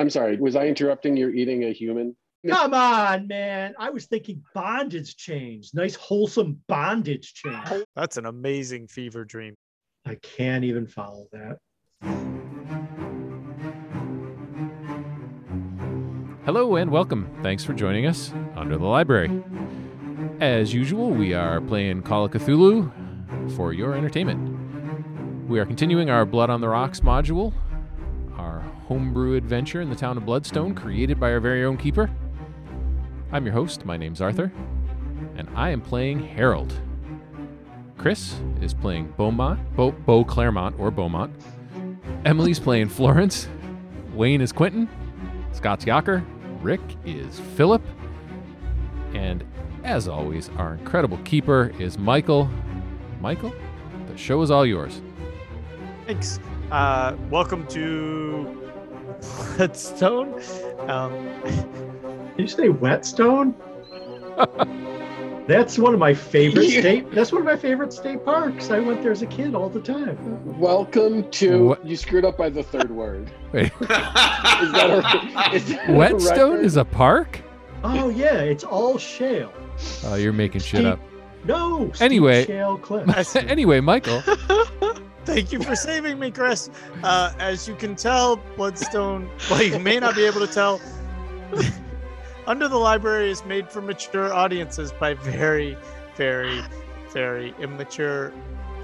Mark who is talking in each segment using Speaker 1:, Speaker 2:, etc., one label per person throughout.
Speaker 1: I'm sorry. Was I interrupting? You're eating a human.
Speaker 2: Come on, man. I was thinking bondage chains. Nice, wholesome bondage chains.
Speaker 3: That's an amazing fever dream.
Speaker 2: I can't even follow that.
Speaker 4: Hello and welcome. Thanks for joining us under the library. As usual, we are playing Call of Cthulhu for your entertainment. We are continuing our Blood on the Rocks module, our homebrew adventure in the town of Bloodstone, created by our very own keeper. I'm your host. My name's Arthur, and I am playing Harold. Chris is playing Beaumont, Beau, Beau Claremont, or Beaumont. Emily's playing Florence. Wayne is Quentin. Scott's Yocker. Rick is Philip. And as always, our incredible keeper is Michael. Michael, the show is all yours.
Speaker 3: Thanks. Uh, welcome to Bloodstone. Um,
Speaker 2: Did you say Whetstone? That's one of my favorite
Speaker 1: Yeah.
Speaker 2: state. That's one of my favorite state parks. I went there as a kid all the time.
Speaker 1: Welcome to.
Speaker 4: What-
Speaker 1: You screwed up by the third word.
Speaker 4: Wait,
Speaker 1: Is that a, is that
Speaker 4: Whetstone
Speaker 1: record?
Speaker 4: is a park?
Speaker 2: Oh yeah, it's all shale.
Speaker 4: Oh, you're making shit
Speaker 2: Steep-
Speaker 4: up.
Speaker 2: No. steep
Speaker 4: Anyway.
Speaker 2: shale cliffs.
Speaker 4: anyway, Michael,
Speaker 3: thank you for saving me, Chris. Uh, as you can tell, Bloodstone, well, you may not be able to tell. Under the Library is made for mature audiences by very, very, very immature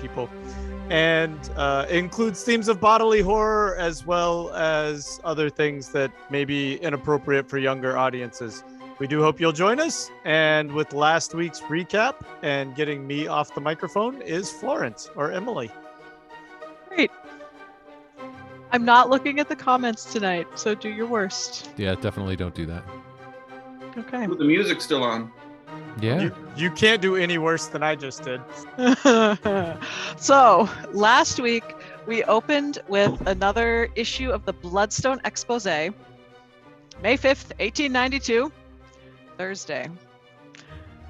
Speaker 3: people. And uh, includes themes of bodily horror as well as other things that may be inappropriate for younger audiences. We do hope you'll join us. And with last week's recap and getting me off the microphone is Florence or Emily.
Speaker 5: Great. I'm not looking at the comments tonight, so do your worst.
Speaker 4: yeah, definitely don't do that.
Speaker 5: Okay.
Speaker 6: With the music still on.
Speaker 4: Yeah.
Speaker 3: You, you can't do any worse than I just did.
Speaker 5: so, last week we opened with another issue of the Bloodstone Expose, May 5th, 1892, Thursday.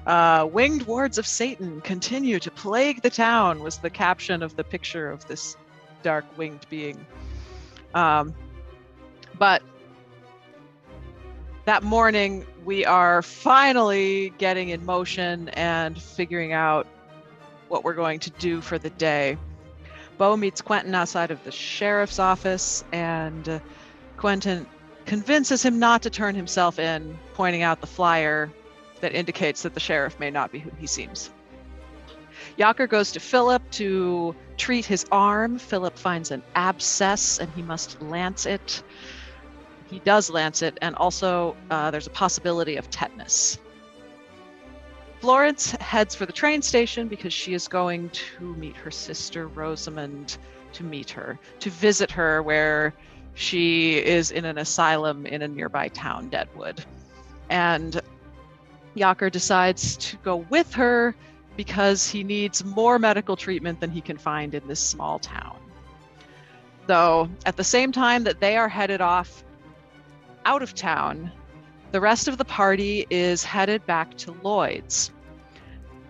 Speaker 5: Uh, winged wards of Satan continue to plague the town, was the caption of the picture of this dark winged being. Um, but that morning, we are finally getting in motion and figuring out what we're going to do for the day. Bo meets Quentin outside of the sheriff's office, and uh, Quentin convinces him not to turn himself in, pointing out the flyer that indicates that the sheriff may not be who he seems. Yacker goes to Philip to treat his arm. Philip finds an abscess and he must lance it. He does lance it, and also uh, there's a possibility of tetanus. Florence heads for the train station because she is going to meet her sister Rosamond to meet her, to visit her where she is in an asylum in a nearby town, Deadwood. And Yacker decides to go with her because he needs more medical treatment than he can find in this small town. So, at the same time that they are headed off out of town, the rest of the party is headed back to Lloyd's.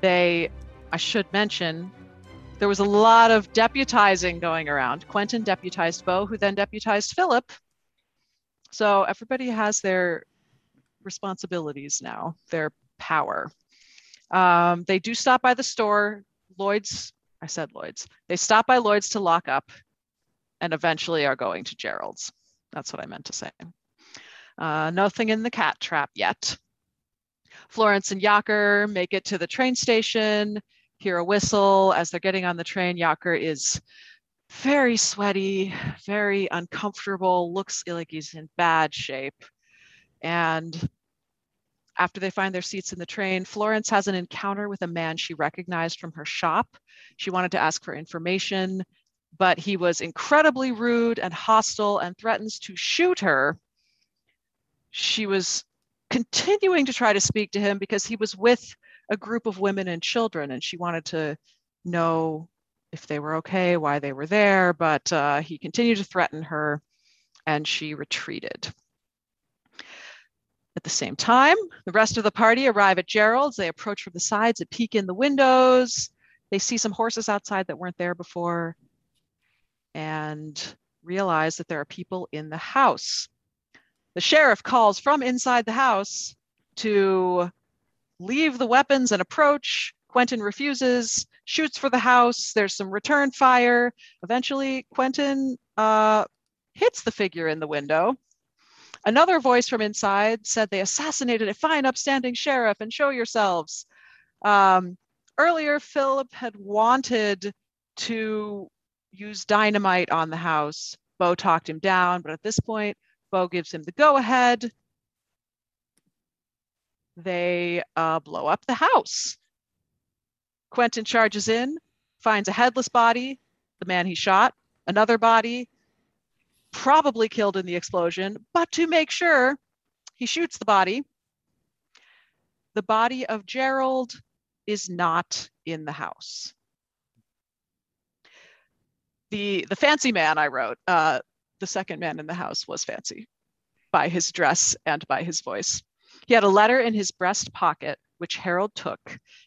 Speaker 5: They, I should mention, there was a lot of deputizing going around. Quentin deputized Bo, who then deputized Philip. So everybody has their responsibilities now, their power. Um, they do stop by the store. Lloyd's, I said Lloyd's. They stop by Lloyd's to lock up and eventually are going to Gerald's. That's what I meant to say. Uh, nothing in the cat trap yet. Florence and Yacker make it to the train station, hear a whistle. As they're getting on the train, Yacker is very sweaty, very uncomfortable, looks like he's in bad shape. And after they find their seats in the train, Florence has an encounter with a man she recognized from her shop. She wanted to ask for information, but he was incredibly rude and hostile and threatens to shoot her she was continuing to try to speak to him because he was with a group of women and children and she wanted to know if they were okay why they were there but uh, he continued to threaten her and she retreated at the same time the rest of the party arrive at gerald's they approach from the sides and peek in the windows they see some horses outside that weren't there before and realize that there are people in the house The sheriff calls from inside the house to leave the weapons and approach. Quentin refuses, shoots for the house. There's some return fire. Eventually, Quentin uh, hits the figure in the window. Another voice from inside said they assassinated a fine, upstanding sheriff and show yourselves. Um, earlier, Philip had wanted to use dynamite on the house. Bo talked him down, but at this point, Bo gives him the go ahead. They uh, blow up the house. Quentin charges in, finds a headless body, the man he shot, another body, probably killed in the explosion, but to make sure, he shoots the body. The body of Gerald is not in the house. The, the fancy man I wrote, uh, the second man in the house was fancy by his dress and by his voice. He had a letter in his breast pocket, which Harold took.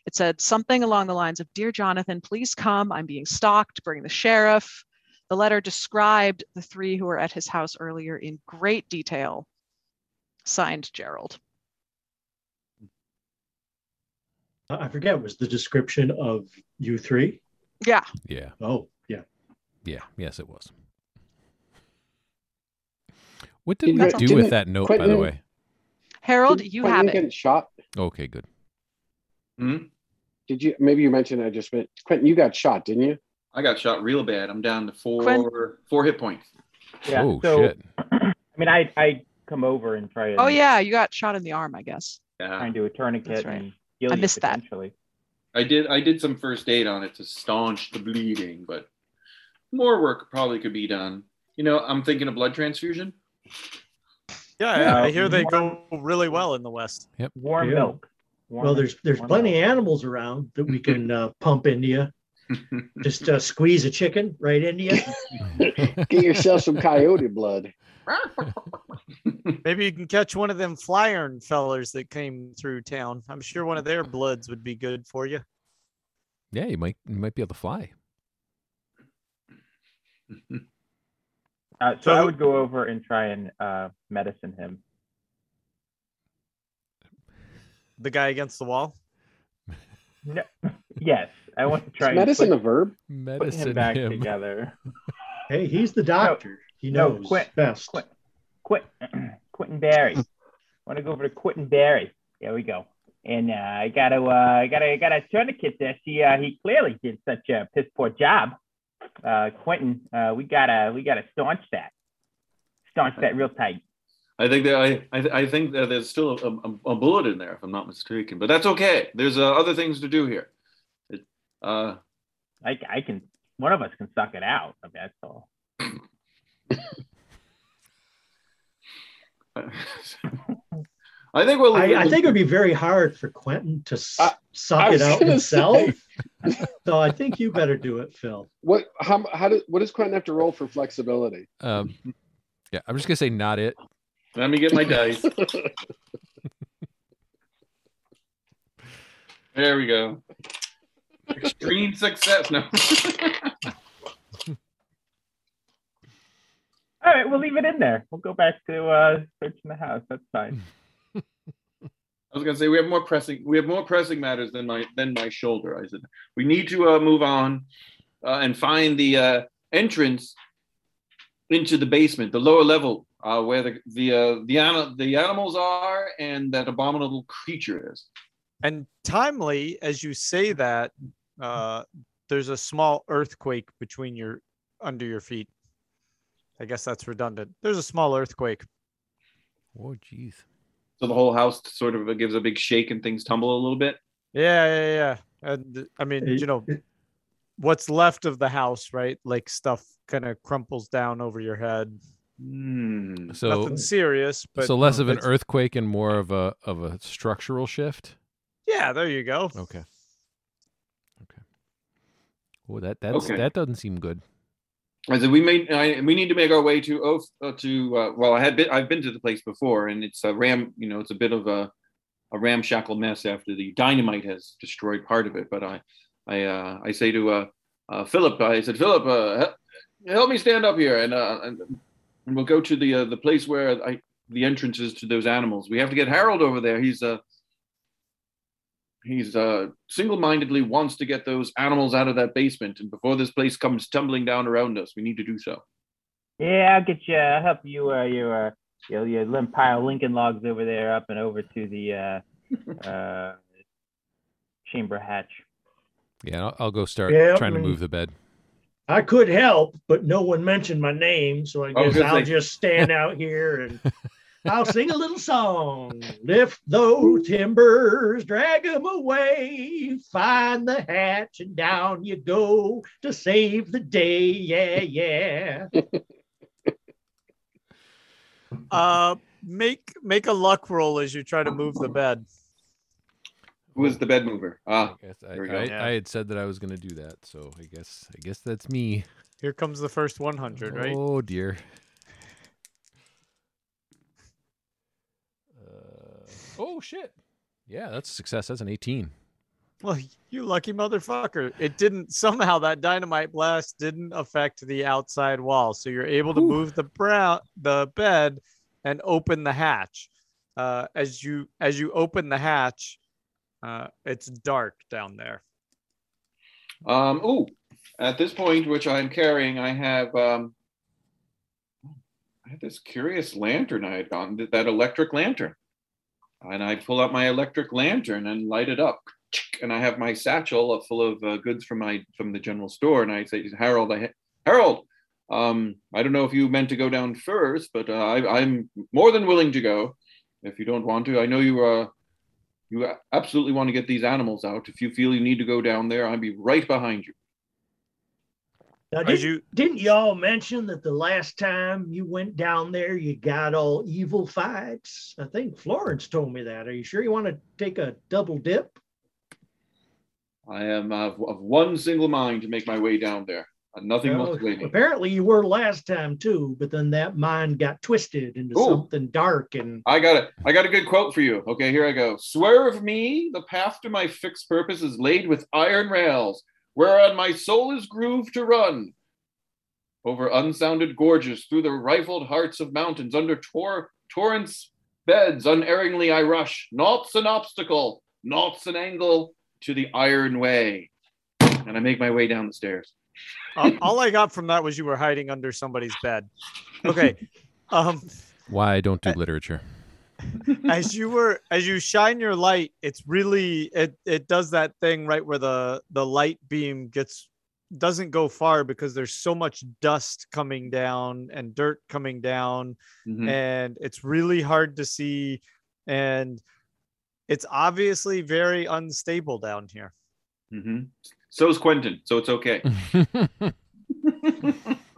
Speaker 5: It said something along the lines of Dear Jonathan, please come. I'm being stalked. Bring the sheriff. The letter described the three who were at his house earlier in great detail. Signed Gerald.
Speaker 2: I forget, was the description of you three?
Speaker 5: Yeah.
Speaker 4: Yeah.
Speaker 2: Oh, yeah.
Speaker 4: Yeah. Yes, it was. What did
Speaker 1: Didn't-
Speaker 4: we do with that note, by the way?
Speaker 5: Harold, you
Speaker 1: Quentin
Speaker 5: have it.
Speaker 1: get shot?
Speaker 4: Okay, good.
Speaker 6: Hmm?
Speaker 1: Did you? Maybe you mentioned. I just meant Quentin. You got shot, didn't you?
Speaker 6: I got shot real bad. I'm down to four
Speaker 5: Quinn-
Speaker 6: four hit points.
Speaker 7: Yeah.
Speaker 4: oh
Speaker 7: so
Speaker 4: shit.
Speaker 7: I mean, I I come over and try and
Speaker 5: Oh, yeah. You got shot in the arm, I guess. Yeah.
Speaker 7: Try
Speaker 6: Yeah,
Speaker 7: and do a tourniquet
Speaker 5: right.
Speaker 7: and heal
Speaker 5: I
Speaker 7: you
Speaker 5: missed that.
Speaker 6: I did. I did some first aid on it to staunch the bleeding, but more work probably could be done. You know, I'm thinking of blood transfusion.
Speaker 3: Yeah,
Speaker 7: Yeah.
Speaker 3: I hear they go really well in the West. Yep.
Speaker 7: Warm
Speaker 2: Yeah.
Speaker 7: milk. Warm
Speaker 2: Well, there's there's
Speaker 7: warm
Speaker 2: plenty of animals around that we can uh, pump into you. Just uh, squeeze a chicken right into you.
Speaker 1: Get yourself some coyote blood.
Speaker 3: Maybe you can catch one of them flyern fellers that came through town. I'm sure one of their bloods would be good for you.
Speaker 4: yeah, you might you might be able to fly.
Speaker 7: Uh, so I would go over and try and uh, medicine him.
Speaker 3: The guy against the wall.
Speaker 7: No, yes, I want to try
Speaker 1: Is medicine
Speaker 7: put,
Speaker 1: a verb?
Speaker 7: put
Speaker 4: Medicine
Speaker 7: him back
Speaker 4: him.
Speaker 7: together.
Speaker 2: Hey, he's the doctor. He
Speaker 7: no,
Speaker 2: knows
Speaker 7: quit,
Speaker 2: best.
Speaker 7: quit. Quit, Quentin Barry. I want to go over to Quentin Barry. There we go. And uh, I gotta, uh, I gotta, I gotta tourniquet this. He, uh, he clearly did such a piss poor job. Uh, Quentin, uh, we gotta, we gotta staunch that. Staunch that real tight.
Speaker 6: I think that I, I, I think that there's still a, a, a bullet in there, if I'm not mistaken. But that's okay. There's uh, other things to do here. It, uh,
Speaker 7: I, I can. One of us can suck it out. I mean, that's all.
Speaker 6: I think we'll.
Speaker 2: I, I think it'd be very hard for Quentin to s-
Speaker 1: I-
Speaker 2: suck
Speaker 1: I
Speaker 2: it out himself.
Speaker 1: say.
Speaker 2: so I think you better do it, Phil.
Speaker 1: What? How? How does? What does Quentin have to roll for flexibility?
Speaker 4: Um, yeah, I'm just gonna say not it.
Speaker 6: Let me get my dice. There we go. Extreme success. No.
Speaker 7: All right, we'll leave it in there. We'll go back to uh, searching the house. That's fine.
Speaker 6: I was gonna say we have more pressing we have more pressing matters than my than my shoulder. I said we need to uh, move on uh, and find the uh, entrance into the basement, the lower level, uh, where the the uh, the, ani- the animals are and that abominable creature is.
Speaker 3: And timely, as you say that, uh, there's a small earthquake between your under your feet. I guess that's redundant. There's a small earthquake.
Speaker 4: Oh, jeez.
Speaker 6: So the whole house sort of gives a big shake and things tumble a little bit.
Speaker 3: Yeah, yeah, yeah. And I mean, you know, what's left of the house, right? Like stuff kind of crumples down over your head.
Speaker 6: Hmm.
Speaker 4: So
Speaker 3: Nothing serious, but
Speaker 4: so less
Speaker 3: you
Speaker 4: of an earthquake and more of a of a structural shift.
Speaker 3: Yeah, there you go.
Speaker 4: Okay. Okay. Oh, that that's
Speaker 6: Okay.
Speaker 4: that doesn't seem good.
Speaker 6: I said we may I, we need to make our way to Oath uh, to uh, well I had been I've been to the place before and it's a ram you know it's a bit of a a ramshackle mess after the dynamite has destroyed part of it but I I uh, I say to uh, uh, Philip I said Philip uh, help me stand up here and uh, and, and we'll go to the uh, the place where I the is to those animals. We have to get Harold over there. He's uh he's uh single-mindedly wants to get those animals out of that basement. And before this place comes tumbling down around us, we need to do so.
Speaker 7: Yeah, I'll get you. I'll help you. Uh, your uh, your your limp pile Lincoln logs over there, up and over to the uh, uh, chamber hatch.
Speaker 4: Yeah, I'll, I'll go start
Speaker 2: Yeah,
Speaker 4: trying to move the bed.
Speaker 2: I could help, but no one mentioned my name, so I
Speaker 6: I
Speaker 2: guess
Speaker 6: gonna
Speaker 2: I'll
Speaker 6: say-
Speaker 2: just stand out here and I'll sing a little song. Lift those timbers, drag them away, find the hatch, and down you go to save the day. Yeah, yeah.
Speaker 3: Uh, make make a luck roll as you try to move the bed.
Speaker 6: Who is the bed mover? Ah,
Speaker 4: I guess I,
Speaker 6: there we go.
Speaker 4: I,
Speaker 3: Yeah.
Speaker 4: I had said that I was going to do that, so I guess I guess that's me.
Speaker 3: Here comes the first 100, right?
Speaker 4: Oh dear. Uh, oh shit. Yeah, that's a success. That's an 18.
Speaker 3: Well, you lucky motherfucker. It didn't somehow that dynamite blast didn't affect the outside wall. So you're able to
Speaker 4: Whew.
Speaker 3: move the brown the bed and open the hatch. Uh, as you as you open the hatch, uh, it's dark down there.
Speaker 6: Um, oh, at this point, which I'm carrying, I have um, I had this curious lantern I had gotten, that electric lantern, and I pull out my electric lantern and light it up, and I have my satchel full of uh, goods from my from the general store, and I say, Harold, I Harold, um, I don't know if you meant to go down first, but uh, I, I'm more than willing to go if you don't want to. I know you uh, you absolutely want to get these animals out. If you feel you need to go down there, I'll be right behind you.
Speaker 2: Now, didn't,
Speaker 3: you
Speaker 2: didn't y'all mention that the last time you went down there, you got all evil fights? I think Florence told me that. Are you sure you want to take a double dip?
Speaker 6: I am uh, of one single mind to make my way down there. Uh, nothing
Speaker 2: Well,
Speaker 6: sway
Speaker 2: apparently you were last time too, but then that mind got twisted into
Speaker 6: Ooh.
Speaker 2: something dark and
Speaker 6: I got it. I got a good quote for you. Okay, here I go. Swerve me, the path to my fixed purpose is laid with iron rails, whereon my soul is grooved to run. Over unsounded gorges, through the rifled hearts of mountains, under tor- torrents' beds, unerringly I rush. Naught's an obstacle, naught's an angle to the iron way. And I make my way down the stairs.
Speaker 3: All, all I got from that was you were hiding under somebody's bed. Okay. Um
Speaker 4: Why I don't do literature.
Speaker 3: as you were as you shine your light it's really it it does that thing right where the the light beam gets doesn't go far because there's so much dust coming down and dirt coming down
Speaker 6: Mhm.
Speaker 3: and it's really hard to see and it's obviously very unstable down here
Speaker 6: Mhm. So is Quentin, so it's okay.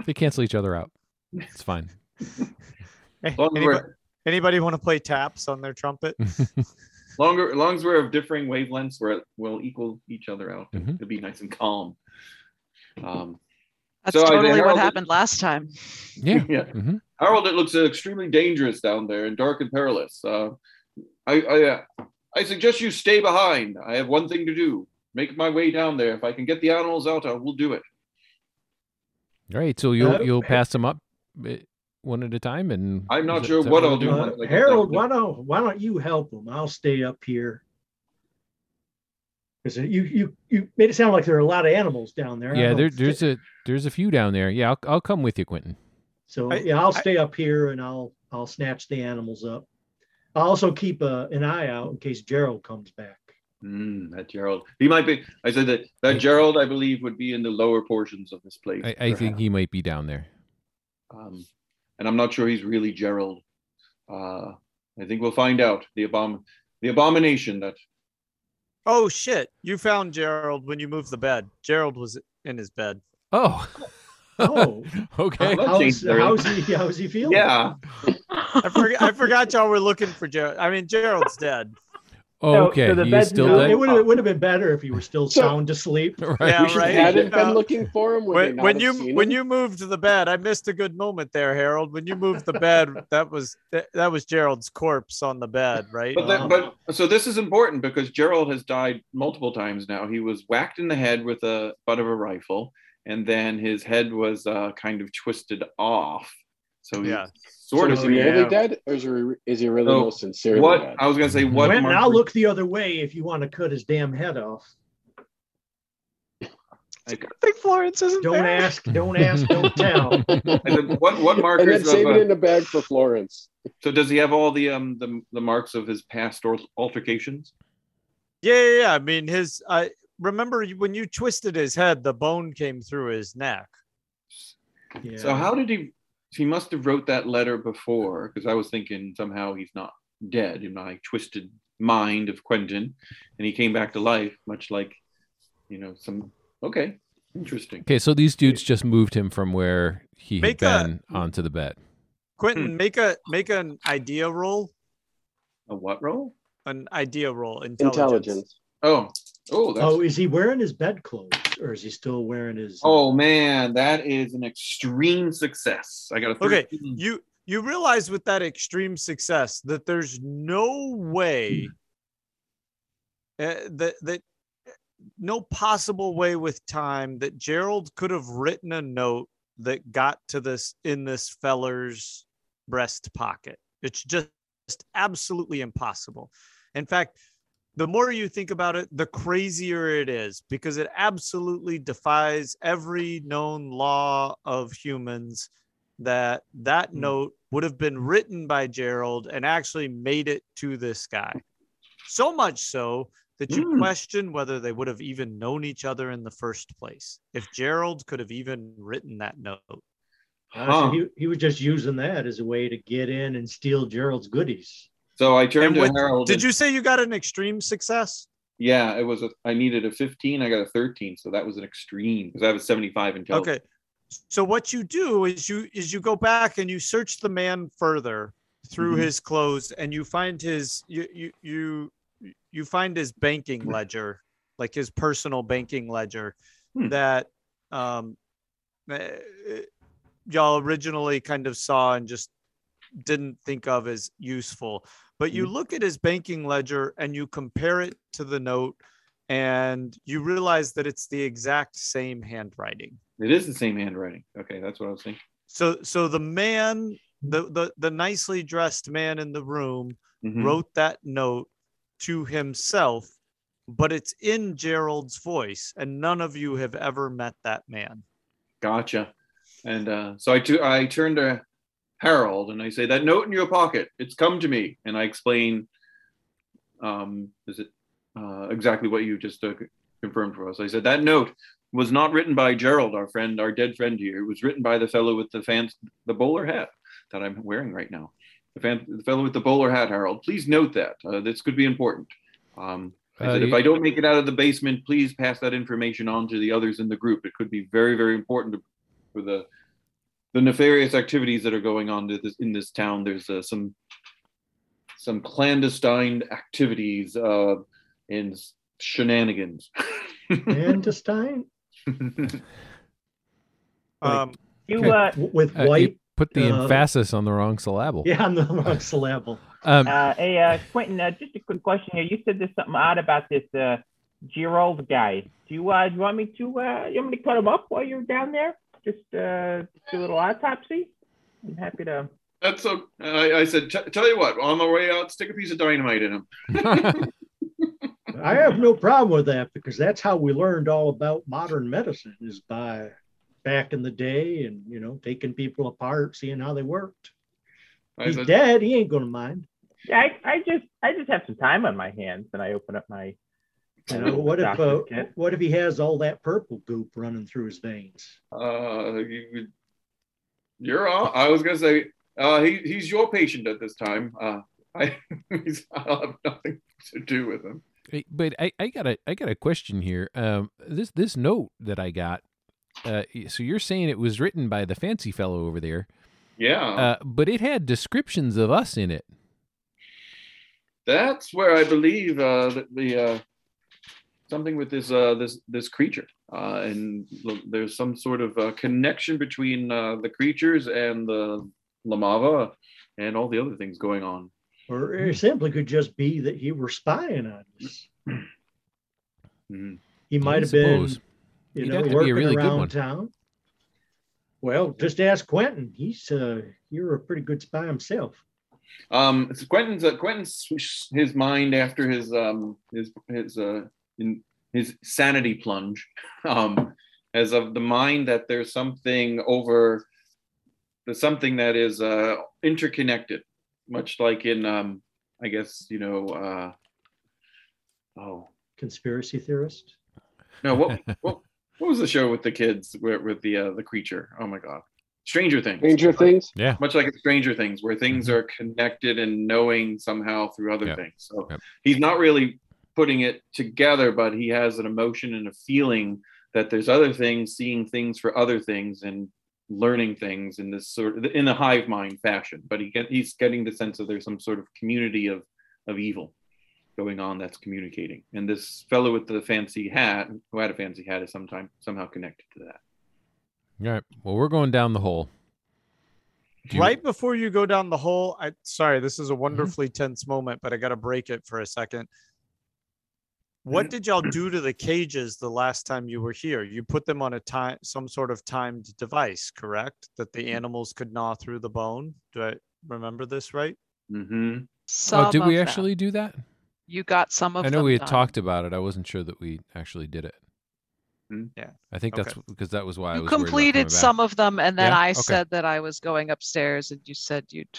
Speaker 4: they cancel each other out. It's fine.
Speaker 6: As long as
Speaker 3: anybody, anybody want to play taps on their trumpet
Speaker 6: longer, as long as we're of differing wavelengths, we're, we'll equal each other out.
Speaker 4: Mhm.
Speaker 6: It'll be nice and calm. Um,
Speaker 5: That's
Speaker 6: So,
Speaker 5: totally
Speaker 6: Harold-
Speaker 5: what happened last time.
Speaker 4: Yeah.
Speaker 6: yeah.
Speaker 4: hmm
Speaker 6: Harold, it looks extremely dangerous down there and dark and perilous. Uh, I, I, uh, I suggest you stay behind. I have one thing to do: make my way down there. If I can get the animals out, I will do it.
Speaker 4: All right. So you'll
Speaker 2: Uh,
Speaker 4: you'll pass them up uh, one at a time, and
Speaker 6: I'm not sure what I'll do.
Speaker 2: Uh,
Speaker 6: once I get
Speaker 2: Harold, why don't why don't you help them? I'll stay up here. Because you you you made it sound like there are a lot of animals down there.
Speaker 4: Yeah,
Speaker 2: don't
Speaker 4: there,
Speaker 2: thi-
Speaker 4: there's a there's a few down there. Yeah, I'll I'll come with you, Quentin.
Speaker 2: So
Speaker 3: I-
Speaker 2: yeah, I'll
Speaker 3: I-
Speaker 2: stay up here and I'll I'll snatch the animals up. I'll also keep uh, an eye out in case Gerald comes back.
Speaker 6: Mm, that Gerald. He might be. I said that that Gerald, I believe, would be in the lower portions of this place.
Speaker 4: I, I think he might be down there.
Speaker 6: Um, and I'm not sure he's really Gerald. Uh, I think we'll find out. The abom, the abomination that.
Speaker 3: oh shit you found gerald when you moved the bed gerald was in his bed
Speaker 4: Oh.
Speaker 2: Oh,
Speaker 4: okay.
Speaker 2: How's, how's he how's he feeling?
Speaker 6: Yeah.
Speaker 3: I forgot. I forgot y'all were looking for Gerald. I mean, Gerald's dead.
Speaker 4: Oh, okay.
Speaker 7: so the bed-
Speaker 4: is still
Speaker 7: no,
Speaker 2: It would have would have been better if you were still
Speaker 1: So-
Speaker 2: sound asleep.
Speaker 4: right.
Speaker 3: Yeah,
Speaker 1: we should
Speaker 3: right.
Speaker 1: hadn't been
Speaker 3: Uh,
Speaker 1: looking for him.
Speaker 3: When, when you when
Speaker 1: him?
Speaker 3: you moved to the bed, I missed a good moment there, Harold. When you moved the bed, that was that, that was Gerald's corpse on the bed, right?
Speaker 6: But, that, but so this is important because Gerald has died multiple times now. He was whacked in the head with a butt of a rifle, and then his head was uh, kind of twisted off. So he's
Speaker 3: Yeah.
Speaker 6: Sort
Speaker 1: so
Speaker 6: of
Speaker 1: is he really
Speaker 2: yeah.
Speaker 1: dead, or is he, is he really
Speaker 6: So,
Speaker 1: most sincerely
Speaker 6: what
Speaker 1: dead?
Speaker 6: I was gonna say. What
Speaker 2: Quentin, I'll
Speaker 6: marker-
Speaker 2: look the other way if you want to cut his damn head off.
Speaker 5: It's a good thing Florence isn't
Speaker 2: Don't
Speaker 5: there.
Speaker 2: ask, don't ask, don't tell.
Speaker 6: I said, what what
Speaker 1: and
Speaker 6: markers?
Speaker 1: then save
Speaker 6: uh,
Speaker 1: it in a bag for Florence.
Speaker 6: so does he have all the um the, the marks of his past al- altercations?
Speaker 3: Yeah, yeah, yeah. I mean, his. I remember when you twisted his head, the bone came through his neck.
Speaker 2: Yeah.
Speaker 6: So how did he? He must have wrote that letter before because I was thinking somehow he's not dead in my twisted mind of Quentin, and he came back to life, much like you know some. Okay, interesting.
Speaker 4: Okay, so these dudes just moved him from where he had
Speaker 3: Make a-
Speaker 4: been onto the bed.
Speaker 3: Quentin, hmm. make a make an idea roll.
Speaker 6: A what role?
Speaker 3: An idea roll. Intelligence.
Speaker 1: Intelligence.
Speaker 6: Oh, oh, that's
Speaker 2: Oh, is he wearing his bedclothes or is he still wearing his?
Speaker 6: Oh man, that is an extreme success. I got a
Speaker 3: Okay, You you realize with that extreme success that there's no way uh, that that no possible way with time that Gerald could have written a note that got to this in this feller's breast pocket. It's just absolutely impossible. In fact, the more you think about it, the crazier it is because it absolutely defies every known law of humans that that
Speaker 6: Hmm.
Speaker 3: note would have been written by Gerald and actually made it to this guy. So much so that you
Speaker 6: Hmm.
Speaker 3: question whether they would have even known each other in the first place. If Gerald could have even written that note.
Speaker 2: Uh, so he, he was just using that as a way to get in and steal Gerald's goodies.
Speaker 6: So I turned
Speaker 3: And
Speaker 6: to Harold.
Speaker 3: Did
Speaker 6: and-
Speaker 3: you say you got an extreme success?
Speaker 6: Yeah, it was. A, I needed a 15. I got a 13, so that was an extreme because I have a 75 intelligence.
Speaker 3: Okay. So what you do is you is you go back and you search the man further through
Speaker 6: Mhm.
Speaker 3: his clothes and you find his you you you you find his banking ledger, like his personal banking ledger
Speaker 6: Hmm.
Speaker 3: that um eh, y'all originally kind of saw and just didn't think of as useful. But you look at his banking ledger and you compare it to the note and you realize that it's the exact same handwriting.
Speaker 6: It is the same handwriting. Okay, that's what I was thinking.
Speaker 3: So so the man, the the, the nicely dressed man in the room
Speaker 6: Mhm.
Speaker 3: wrote that note to himself, but it's in Gerald's voice, and none of you have ever met that man.
Speaker 6: Gotcha. And uh, so I, tu- I turned to Harold and I say, That note in your pocket, it's come to me. And I explain, um, is it uh, exactly what you just uh, confirmed for us? I said, That note was not written by Gerald, our friend, our dead friend here. It was written by the fellow with the fan, the bowler hat that I'm wearing right now. The, fan, the fellow with the bowler hat, Harold. Please note that. Uh, this could be important. Um, I
Speaker 4: Uh,
Speaker 6: said, if
Speaker 4: you-
Speaker 6: I don't make it out of the basement, please pass that information on to the others in the group. It could be very, very important to, for the the nefarious activities that are going on to this, in this town. There's uh, some some clandestine activities uh, and shenanigans.
Speaker 2: Clandestine
Speaker 3: Um,
Speaker 7: You uh,
Speaker 2: w- with
Speaker 4: Uh, you
Speaker 2: white.
Speaker 4: put the
Speaker 2: uh,
Speaker 4: emphasis on the wrong syllable.
Speaker 2: Yeah, on the wrong syllable.
Speaker 4: Um,
Speaker 7: uh, hey, uh, Quentin, uh, just a quick question here. You said there's something odd about this uh, Gerald guy. Do you, uh, do you want me to, uh, you want me to cut him up while you're down there? Just uh, do a little autopsy? I'm happy to.
Speaker 6: That's so. I, I said, "T- tell you what, on the way out, stick a piece of dynamite in him.
Speaker 2: I have no problem with that because that's how we learned all about modern medicine is by back in the day and you know taking people apart, seeing how they worked.
Speaker 6: I
Speaker 2: He's
Speaker 6: said,
Speaker 2: dead. He ain't gonna mind.
Speaker 7: Yeah, I, I just, I just have some time on my hands, and I open up my.
Speaker 2: You know what if uh, what if he has all that purple goop running through his veins?
Speaker 6: uh, you, you're all, I was gonna say, uh, he, he's your patient at this time. Uh, I, he's, I'll have nothing to do with him.
Speaker 4: But I, I got a I got a question here. Um, this this note that I got. Uh, so you're saying it was written by the fancy fellow over there,
Speaker 6: Yeah.
Speaker 4: uh, but it had descriptions of us in it.
Speaker 6: that's where I believe uh, the, the uh, something with this uh, this this creature, uh, and there's some sort of uh, connection between uh, the creatures and the Lamava and all the other things going on.
Speaker 2: Or it simply could just be that he were spying on us.
Speaker 6: Mhm.
Speaker 2: He might have been, you
Speaker 4: He'd
Speaker 2: know,
Speaker 4: have be a
Speaker 2: working
Speaker 4: really good
Speaker 2: around
Speaker 4: one.
Speaker 2: town. Well, just ask Quentin. He's uh, you're a pretty good spy himself.
Speaker 6: Um, so Quentin's uh, Quentin's his mind after his um his his uh in his sanity plunge, um, as of the mind that there's something over, there's something that is uh interconnected, much like in um I guess you know uh oh
Speaker 2: Conspiracy theorist.
Speaker 6: no what what what was the show with the kids where, with the uh, the creature oh my god Stranger Things
Speaker 1: Stranger Things.
Speaker 4: Yeah.
Speaker 6: much like Stranger Things, where things are connected and knowing somehow through other
Speaker 4: Yep.
Speaker 6: things. So
Speaker 4: Yep.
Speaker 6: he's not really putting it together, but he has an emotion and a feeling that there's other things, seeing things for other things, and learning things in this sort of in a hive mind fashion. But he get he's getting the sense that there's some sort of community of of evil going on that's communicating. And this fellow with the fancy hat, who had a fancy hat, is sometime somehow connected to that.
Speaker 4: All right. Well, we're going down the hole. Do you-
Speaker 3: right before you go down the hole, I sorry, this
Speaker 4: Mm-hmm.
Speaker 3: is a wonderfully tense moment, but I gotta break it for a second. What
Speaker 6: Mhm.
Speaker 3: did y'all do to the cages the last time you were here? You put them on a time some sort of timed device, correct? That the animals could gnaw through the bone. Do I remember this right?
Speaker 6: Mm-hmm.
Speaker 5: Some
Speaker 4: oh, did
Speaker 5: of
Speaker 4: we
Speaker 5: them.
Speaker 4: actually do that?
Speaker 5: You got some of
Speaker 4: I know
Speaker 5: them
Speaker 4: we had
Speaker 5: done.
Speaker 4: talked about it. I wasn't sure that we actually did it.
Speaker 6: Hmm.
Speaker 3: Yeah.
Speaker 4: I think that's
Speaker 3: Okay.
Speaker 4: because that was why I
Speaker 5: You
Speaker 4: was
Speaker 5: completed
Speaker 4: coming back.
Speaker 5: some of them, and then
Speaker 4: Yeah?
Speaker 5: I
Speaker 4: Okay.
Speaker 5: said that I was going upstairs, and you said you'd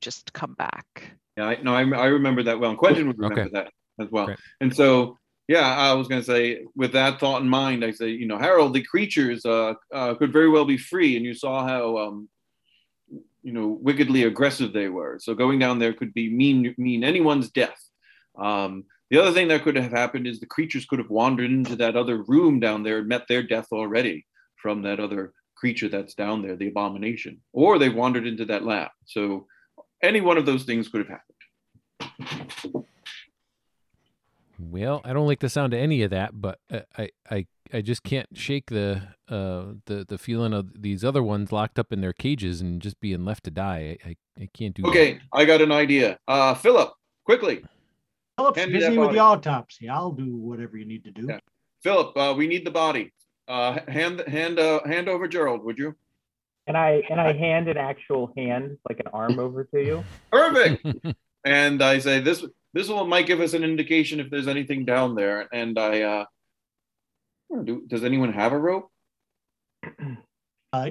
Speaker 5: just come back.
Speaker 6: Yeah, I, no, I, I remember that well. And Quentin would remember
Speaker 4: Okay.
Speaker 6: that as well.
Speaker 4: Great.
Speaker 6: And so, yeah, I was going to say, with that thought in mind, I say, you know, Harold, the creatures uh, uh, could very well be free, and you saw how, um, you know, wickedly aggressive they were. So going down there could be mean mean anyone's death. Um, the other thing that could have happened is the creatures could have wandered into that other room down there and met their death already from that other creature that's down there, the abomination, or they've wandered into that lab. So any one of those things could have happened.
Speaker 4: Well, I don't like the sound of any of that, but uh, I, I, I just can't shake the, uh, the, the feeling of these other ones locked up in their cages and just being left to die. I, I, I can't do. that.
Speaker 6: Okay, I got an idea. Uh, Philip, quickly,
Speaker 2: Philip's
Speaker 6: Hand
Speaker 2: busy with the autopsy. I'll do whatever you need to do.
Speaker 6: Yeah. Philip, uh, we need the body. Uh, hand, hand, uh, hand over Gerald, would you?
Speaker 7: And I and I hand an actual hand, like an arm, over to you.
Speaker 6: Perfect. and I say this. This will might give us an indication if there's anything down there. And I, uh, do, does anyone have a rope?
Speaker 2: Uh,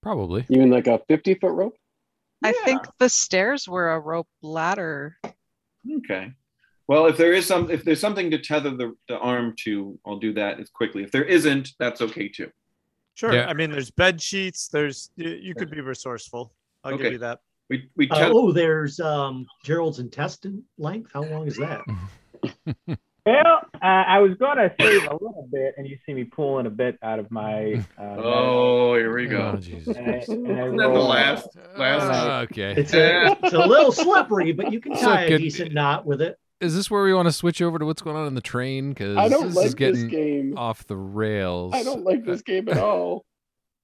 Speaker 4: Probably.
Speaker 1: You mean like a 50 foot rope?
Speaker 5: I think the stairs were a rope ladder.
Speaker 6: Okay. Well, if there is some, if there's something to tether the, the arm to, I'll do that as quickly. If there isn't, that's okay too.
Speaker 3: Sure.
Speaker 4: Yeah.
Speaker 3: I mean, there's bed sheets. There's you, you could be resourceful. I'll
Speaker 6: Okay.
Speaker 3: give you that.
Speaker 6: We we
Speaker 2: uh,
Speaker 6: tether.
Speaker 2: oh, there's um, Gerald's intestine length. How long is that?
Speaker 7: Well, uh, I was going to save a little bit, and you see me pulling a bit out of my. Uh,
Speaker 6: oh, here we
Speaker 4: Oh,
Speaker 6: go.
Speaker 4: Jesus.
Speaker 7: and I, and I
Speaker 6: Isn't that the last? Last.
Speaker 4: Ah, okay.
Speaker 2: It's a, it's a little slippery, but you can
Speaker 4: So
Speaker 2: tie a
Speaker 4: good-
Speaker 2: decent knot with it.
Speaker 4: Is this where we want to switch over to what's going on in the train? Because
Speaker 1: I don't
Speaker 4: this
Speaker 1: like
Speaker 4: is getting
Speaker 1: this game.
Speaker 4: off the rails.
Speaker 1: I don't like this game at all.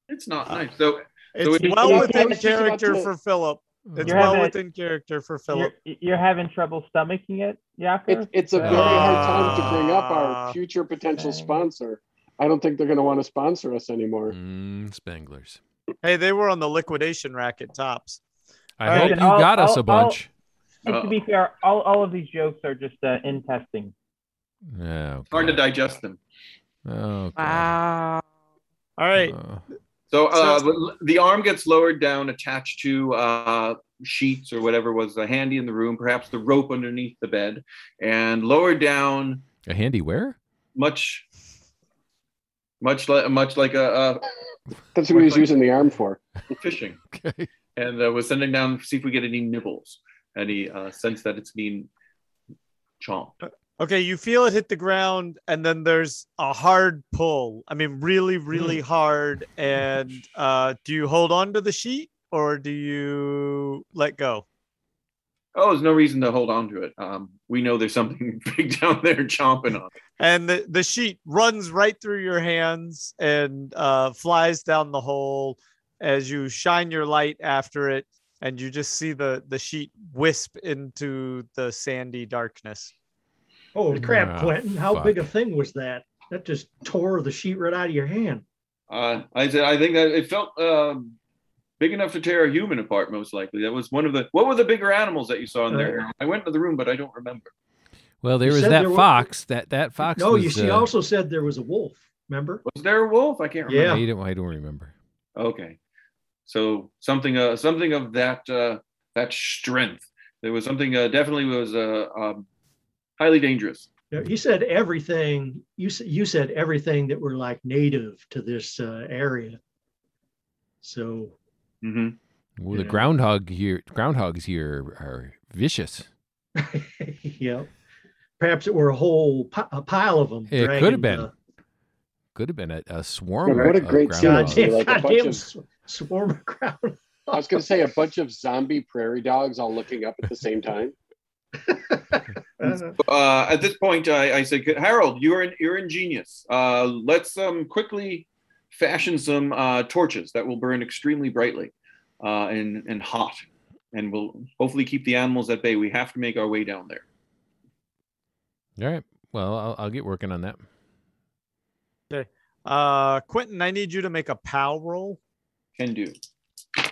Speaker 6: It's not nice. So
Speaker 3: It's
Speaker 6: it-
Speaker 3: well
Speaker 1: I was
Speaker 3: within character
Speaker 1: to-
Speaker 3: for Philip. It's
Speaker 7: You're
Speaker 3: well
Speaker 7: having a-
Speaker 3: within character for Philip.
Speaker 7: You're, you're having trouble stomaching it, Yaku?
Speaker 1: It's it's a very hard time to bring up our future potential
Speaker 7: Okay.
Speaker 1: sponsor. I don't think they're going to want to sponsor us anymore.
Speaker 4: Mm, Spanglers.
Speaker 3: Hey, they were on the liquidation rack at Tops.
Speaker 4: I
Speaker 3: All
Speaker 4: hope
Speaker 3: right,
Speaker 4: you
Speaker 7: I'll-
Speaker 4: got us
Speaker 7: I'll-
Speaker 4: a bunch.
Speaker 7: And to be fair, all, all of these jokes are just uh, in testing.
Speaker 4: Oh,
Speaker 6: hard to digest them.
Speaker 4: Oh, God.
Speaker 5: Wow.
Speaker 3: All right.
Speaker 4: Oh.
Speaker 6: So uh,
Speaker 3: So-
Speaker 6: the- the arm gets lowered down, attached to uh, sheets or whatever was uh, handy in the room, perhaps the rope underneath the bed, and lowered down
Speaker 4: a handy where?
Speaker 6: much, much like much like a,
Speaker 1: That's what he was using the arm for.
Speaker 6: fishing,
Speaker 4: Okay.
Speaker 6: and uh, was sending down to see if we get any nibbles, any uh, sense that it's being chomped.
Speaker 3: Okay, you feel it hit the ground, and then there's a hard pull. I mean, really, really hard. And uh, do you hold on to the sheet or do you let go?
Speaker 6: Oh, there's no reason to hold on to it. Um, we know there's something big down there chomping on. it.
Speaker 3: And the, the sheet runs right through your hands and uh, flies down the hole as you shine your light after it, and you just see the, the sheet wisp into the sandy darkness.
Speaker 2: Holy crap,
Speaker 4: Ah,
Speaker 2: Quentin! How
Speaker 4: fuck.
Speaker 2: big a thing was that? That just tore the sheet right out of your hand.
Speaker 6: Uh, I said I think that it felt um, big enough to tear a human apart. Most likely, that was one of the. What were the bigger animals that you saw in there? I went to the room, but I don't remember.
Speaker 4: Well, there
Speaker 2: You
Speaker 4: was that
Speaker 2: there wa-
Speaker 4: fox. That that fox.
Speaker 2: no,
Speaker 4: was,
Speaker 2: you she
Speaker 4: uh,
Speaker 2: also said there was a wolf. Remember?
Speaker 6: Was there a wolf? I can't
Speaker 2: Yeah.
Speaker 6: remember.
Speaker 4: I don't, I don't remember.
Speaker 6: Okay, so something uh, something of that uh, that strength. There was something uh, definitely was uh, um, highly dangerous.
Speaker 2: Yeah, You said everything. You said you said everything that were like native to this uh, area. So
Speaker 6: hmm
Speaker 4: Well, the
Speaker 2: Yeah.
Speaker 4: groundhog here, groundhogs here are vicious.
Speaker 2: yeah, perhaps it were a whole pi- a pile of them.
Speaker 4: It could have been. Could have been a, a swarm.
Speaker 1: What a
Speaker 4: of
Speaker 1: great scene.
Speaker 4: groundhogs.
Speaker 1: Goddamn. Like a bunch of-
Speaker 2: sw- swarm of ground.
Speaker 1: I was going to say a bunch of zombie prairie dogs all looking up at the same time.
Speaker 2: Uh,
Speaker 6: Uh, at this point, I, I said, Harold, you're in, you're ingenious. Uh, let's um, quickly fashion some uh, torches that will burn extremely brightly uh, and and hot, and will hopefully keep the animals at bay. We have to make our way down there.
Speaker 4: All right. Well, I'll, I'll get working on that.
Speaker 3: Uh, Quentin, I need you to make a POW roll.
Speaker 6: Can do. Oh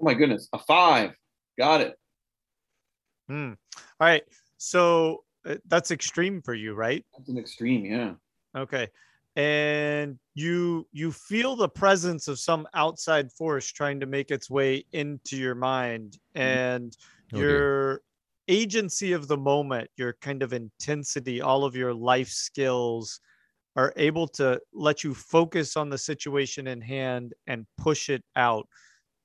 Speaker 6: my goodness, a five. Got it.
Speaker 3: Hmm. All right. So uh, that's extreme for you, right?
Speaker 6: That's an extreme, yeah.
Speaker 3: Okay. And you you feel the presence of some outside force trying to make its way into your mind and
Speaker 4: Oh, dear.
Speaker 3: your agency of the moment, your kind of intensity, all of your life skills are able to let you focus on the situation in hand and push it out.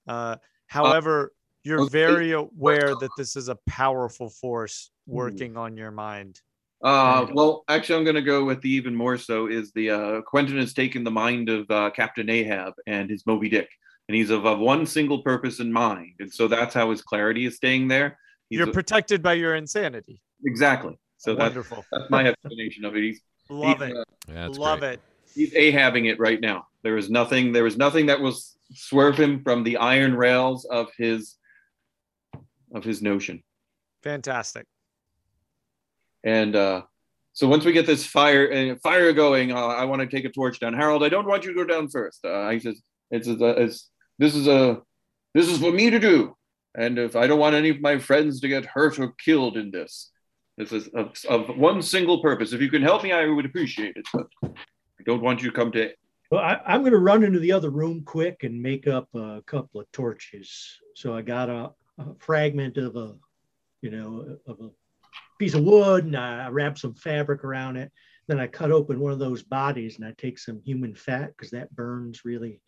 Speaker 3: Uh, however, you're
Speaker 6: okay.
Speaker 3: very aware that this is a powerful force working on your mind.
Speaker 6: Uh, well, actually, I'm going to go with the even more so is the uh, Quentin has taken the mind of uh, Captain Ahab and his Moby Dick, and he's of, of one single purpose in mind, and so that's how his clarity is staying there. He's
Speaker 3: You're
Speaker 6: a-
Speaker 3: protected by your insanity.
Speaker 6: exactly. So that's,
Speaker 3: Wonderful.
Speaker 6: that's my explanation of it. He's
Speaker 3: Love
Speaker 6: he's,
Speaker 3: it.
Speaker 6: uh,
Speaker 4: That's
Speaker 3: Love
Speaker 4: great.
Speaker 3: it.
Speaker 6: he's Ahabing it right now. There is nothing. There is nothing that will swerve him from the iron rails of his of his notion.
Speaker 3: Fantastic.
Speaker 6: And uh, so once we get this fire uh, fire going, uh, I want to take a torch down. Harold, I don't want you to go down first. Uh, I says it's, a, it's this is a this is for me to do, and if I don't want any of my friends to get hurt or killed in this, this is of, of one single purpose. If you can help me, I would appreciate it. But I don't want you to come to.
Speaker 2: Well, I, I'm going to run into the other room quick and make up a couple of torches. So I got a, a fragment of a, you know, of a piece of wood, and I wrap some fabric around it. Then I cut open one of those bodies, and I take some human fat because that burns really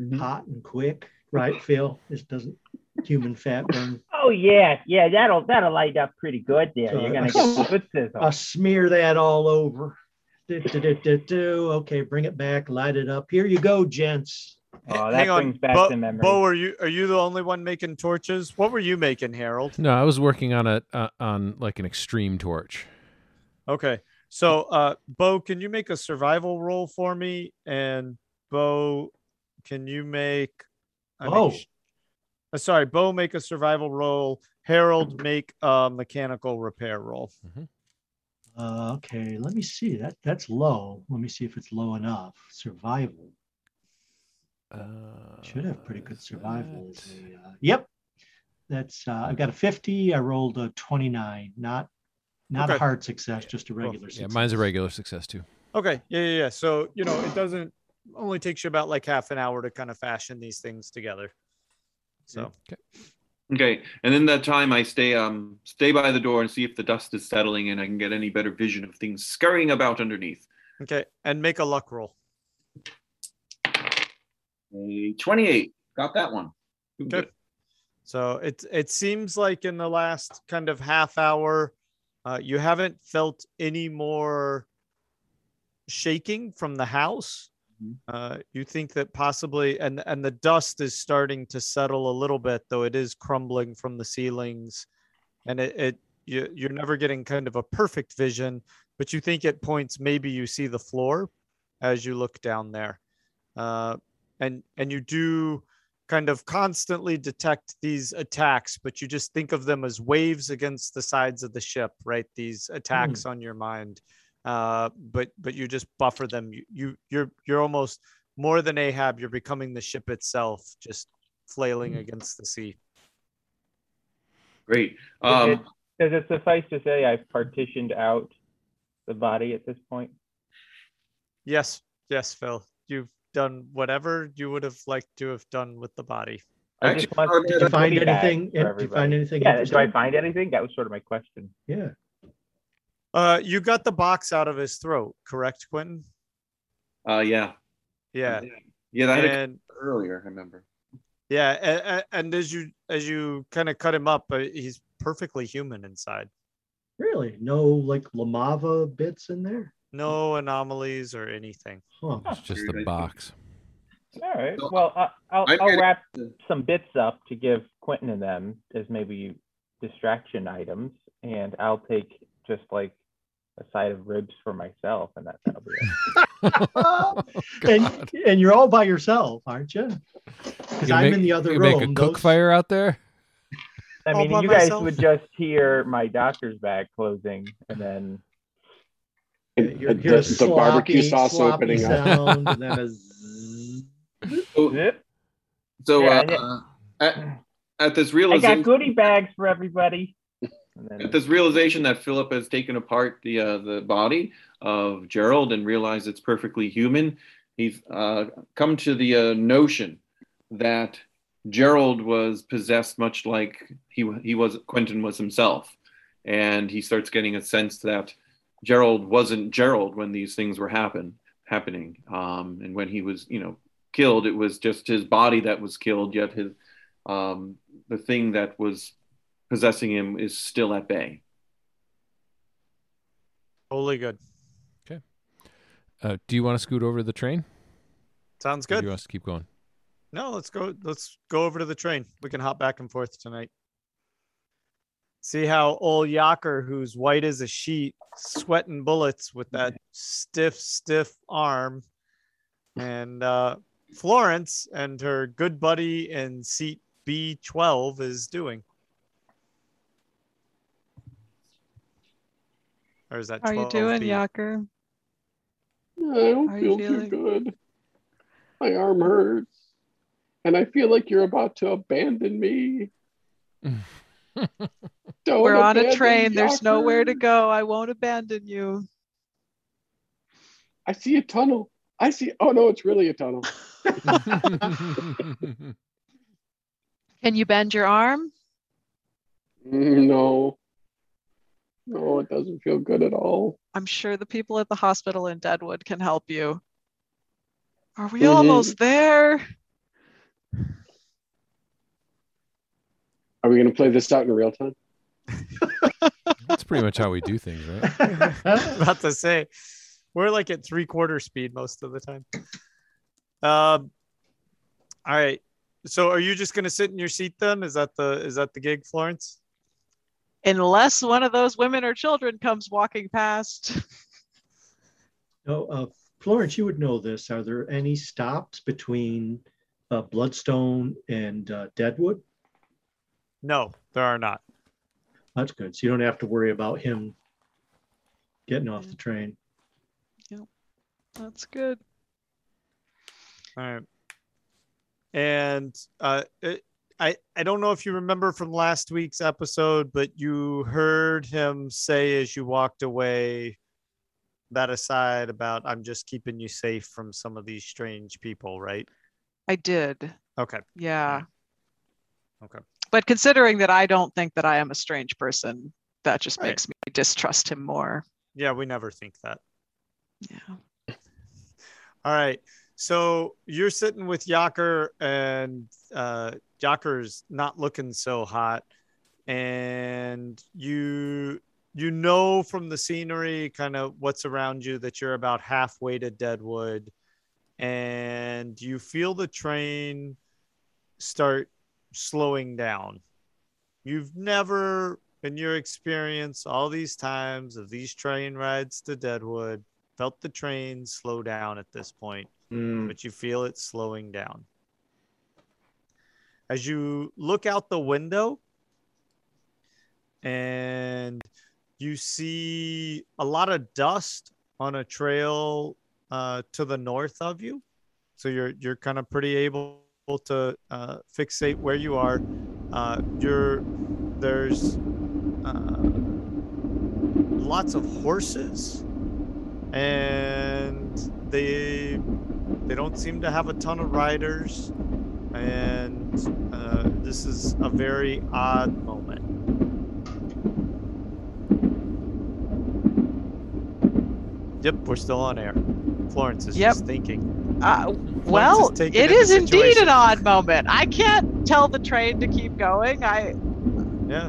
Speaker 2: mm-hmm. hot and quick, right, Phil? This doesn't human fat burn.
Speaker 7: Oh yeah, yeah, that'll that'll light up pretty good there. You're gonna get good sizzle.
Speaker 2: I'll smear that all over. Do, do, do, do, do. Okay, bring it back, light it up. Here you go, gents.
Speaker 7: Oh, that
Speaker 3: Hang on.
Speaker 7: brings back
Speaker 3: Bo,
Speaker 7: the memory.
Speaker 3: Bo, are you are you the only one making torches? What were you making, Harold?
Speaker 4: No, I was working on a uh, on like an extreme torch.
Speaker 3: Okay. So, uh, Bo, can you make a survival roll for me? And Bo, can you make? I
Speaker 2: Oh.
Speaker 3: sh- uh, sorry, Bo, make a survival roll. Harold, make a mechanical repair roll.
Speaker 2: Uh, okay, let me see. That that's low. Let me see if it's low enough. Survival
Speaker 4: Uh,
Speaker 2: should have pretty good survival.
Speaker 4: that-
Speaker 2: a, uh, yep, that's. Uh, I've got a fifty. I rolled a twenty-nine. Not not a hard success, just a regular.
Speaker 4: Yeah,
Speaker 2: success.
Speaker 4: mine's a regular success too.
Speaker 3: Okay. Yeah, yeah, yeah. So, you know, it doesn't only takes you about like half an hour to kind of fashion these things together. So,
Speaker 6: Okay. Okay, and in that time, I stay um stay by the door and see if the dust is settling and I can get any better vision of things scurrying about underneath.
Speaker 3: okay. And make a luck roll.
Speaker 6: A twenty-eight. Got that one.
Speaker 3: Good. So it it seems like in the last kind of half hour, uh, you haven't felt any more shaking from the house.
Speaker 6: Mhm.
Speaker 3: Uh, you think that possibly, and and the dust is starting to settle a little bit, though it is crumbling from the ceilings, and it, it you you're never getting kind of a perfect vision, but you think at points maybe you see the floor as you look down there, uh, and and you do kind of constantly detect these attacks, but you just think of them as waves against the sides of the ship, right? These attacks on your mind. uh, but but you just buffer them. You, you you're you're almost more than Ahab. You're becoming the ship itself, just flailing against the sea.
Speaker 6: Great.
Speaker 7: Does, it,
Speaker 6: Um,
Speaker 7: does it suffice to say I've partitioned out the body at this point?
Speaker 3: Yes, yes, Phil. You've done whatever you would have liked to have done with the body.
Speaker 7: I just want
Speaker 2: Did you find anything?
Speaker 7: for
Speaker 2: Did you find anything?
Speaker 7: Yeah, do I find anything? That was sort of my question.
Speaker 2: Yeah.
Speaker 3: Uh, you got the box out of his throat, correct, Quentin?
Speaker 6: uh, yeah.
Speaker 3: Yeah,
Speaker 6: Yeah, that had
Speaker 3: and
Speaker 6: earlier, I remember.
Speaker 3: yeah, and, and as you as you kind of cut him up, uh, he's perfectly human inside.
Speaker 2: Really? No like Lamava bits in there?
Speaker 3: No anomalies or anything.
Speaker 2: Huh.
Speaker 4: It's just the box.
Speaker 7: All right.
Speaker 6: So,
Speaker 7: Well, I, I'll,
Speaker 6: I'm
Speaker 7: I'll
Speaker 6: getting-
Speaker 7: wrap some bits up to give Quentin and them as maybe distraction items, and I'll take just like a side of ribs for myself, and that, that'll be it.
Speaker 2: and, and you're all by yourself, aren't you? Because
Speaker 4: You
Speaker 2: I'm
Speaker 4: make-
Speaker 2: in the other
Speaker 4: you
Speaker 2: room.
Speaker 4: make a cook
Speaker 2: those-
Speaker 4: fire out there.
Speaker 7: I
Speaker 3: All
Speaker 7: mean,
Speaker 3: by
Speaker 7: you guys
Speaker 3: myself?
Speaker 7: would just hear my doctor's bag closing, and then
Speaker 1: And
Speaker 2: You're,
Speaker 1: the,
Speaker 2: you're a
Speaker 1: the barbecue sauce
Speaker 2: sloppy
Speaker 1: opening up.
Speaker 2: and then a zzz.
Speaker 6: So,
Speaker 7: zip.
Speaker 6: so
Speaker 7: Yeah,
Speaker 6: uh, at, at this
Speaker 7: I got
Speaker 6: realization,
Speaker 7: goodie bags for everybody.
Speaker 6: At this realization that Philip has taken apart the uh, the body of Gerald and realized it's perfectly human, he's uh, come to the uh, notion that Gerald was possessed much like he he was Quentin was himself, and he starts getting a sense that Gerald wasn't Gerald when these things were happen happening, um, and when he was you know killed, it was just his body that was killed, yet his um, the thing that was possessing him is still at bay.
Speaker 3: Totally good. Okay.
Speaker 4: Uh, do you want to scoot over to the train?
Speaker 3: Sounds
Speaker 4: Or do
Speaker 3: good.
Speaker 4: you want us to keep going?
Speaker 3: No, let's go. Let's go over to the train. We can hop back and forth tonight. See how old Yacker, who's white as a sheet, sweating bullets with that stiff, stiff arm, and uh, Florence and her good buddy in seat B12 is doing. Or is that
Speaker 5: How are you doing,
Speaker 3: 12B?
Speaker 5: Yacker?
Speaker 1: I don't
Speaker 5: How are
Speaker 1: feel too good. My arm hurts. And I feel like you're about to abandon me. Don't
Speaker 5: We're on a train. There's nowhere to go. I won't abandon you.
Speaker 1: I see a tunnel. I see. Oh no, it's really a tunnel.
Speaker 5: Can you bend your arm?
Speaker 1: Mm, No. No, it doesn't feel good at all.
Speaker 5: I'm sure the people at the hospital in Deadwood can help you. Are we
Speaker 1: Mhm.
Speaker 5: almost there?
Speaker 1: Are we going to play this out in real time?
Speaker 4: That's pretty much how we do things, right?
Speaker 3: about to say we're like at three quarter speed most of the time um all right so are you just going to sit in your seat then is that the is that the gig florence
Speaker 5: Unless one of those women or children comes walking past.
Speaker 2: No, uh, Florence, you would know this. Are there any stops between uh, Bloodstone and uh, Deadwood?
Speaker 3: No there are not
Speaker 2: That's good. So you don't have to worry about him getting off the train. Yep.
Speaker 5: That's good.
Speaker 3: all right and uh it, I, I don't know if you remember from last week's episode, but you heard him say as you walked away that aside about I'm just keeping you safe from some of these strange people, right?
Speaker 5: I did.
Speaker 3: Okay.
Speaker 5: Yeah.
Speaker 3: Okay.
Speaker 5: But considering that I don't think that I am a strange person, that just
Speaker 3: Right.
Speaker 5: makes me distrust him more.
Speaker 3: Yeah, we never think that.
Speaker 5: Yeah.
Speaker 3: All right. So you're sitting with Yacker, and uh, Yacker's not looking so hot, and you you know from the scenery, kind of what's around you, that you're about halfway to Deadwood, and you feel the train start slowing down. You've never, in your experience, all these times of these train rides to Deadwood, felt the train slow down at this point,
Speaker 2: Mm.
Speaker 3: but you feel it slowing down. As you look out the window and you see a lot of dust on a trail uh, to the north of you. So you're you're kind of pretty able to uh, fixate where you are. Uh, you're there's uh, lots of horses, and they they don't seem to have a ton of riders, and uh, this is a very odd moment. Yep, we're still on air. Florence is
Speaker 5: Yep.
Speaker 3: just thinking.
Speaker 5: Uh, well,
Speaker 3: is taken
Speaker 5: it
Speaker 3: in
Speaker 5: is indeed an odd moment. I can't tell the train to keep going. I
Speaker 3: Yeah.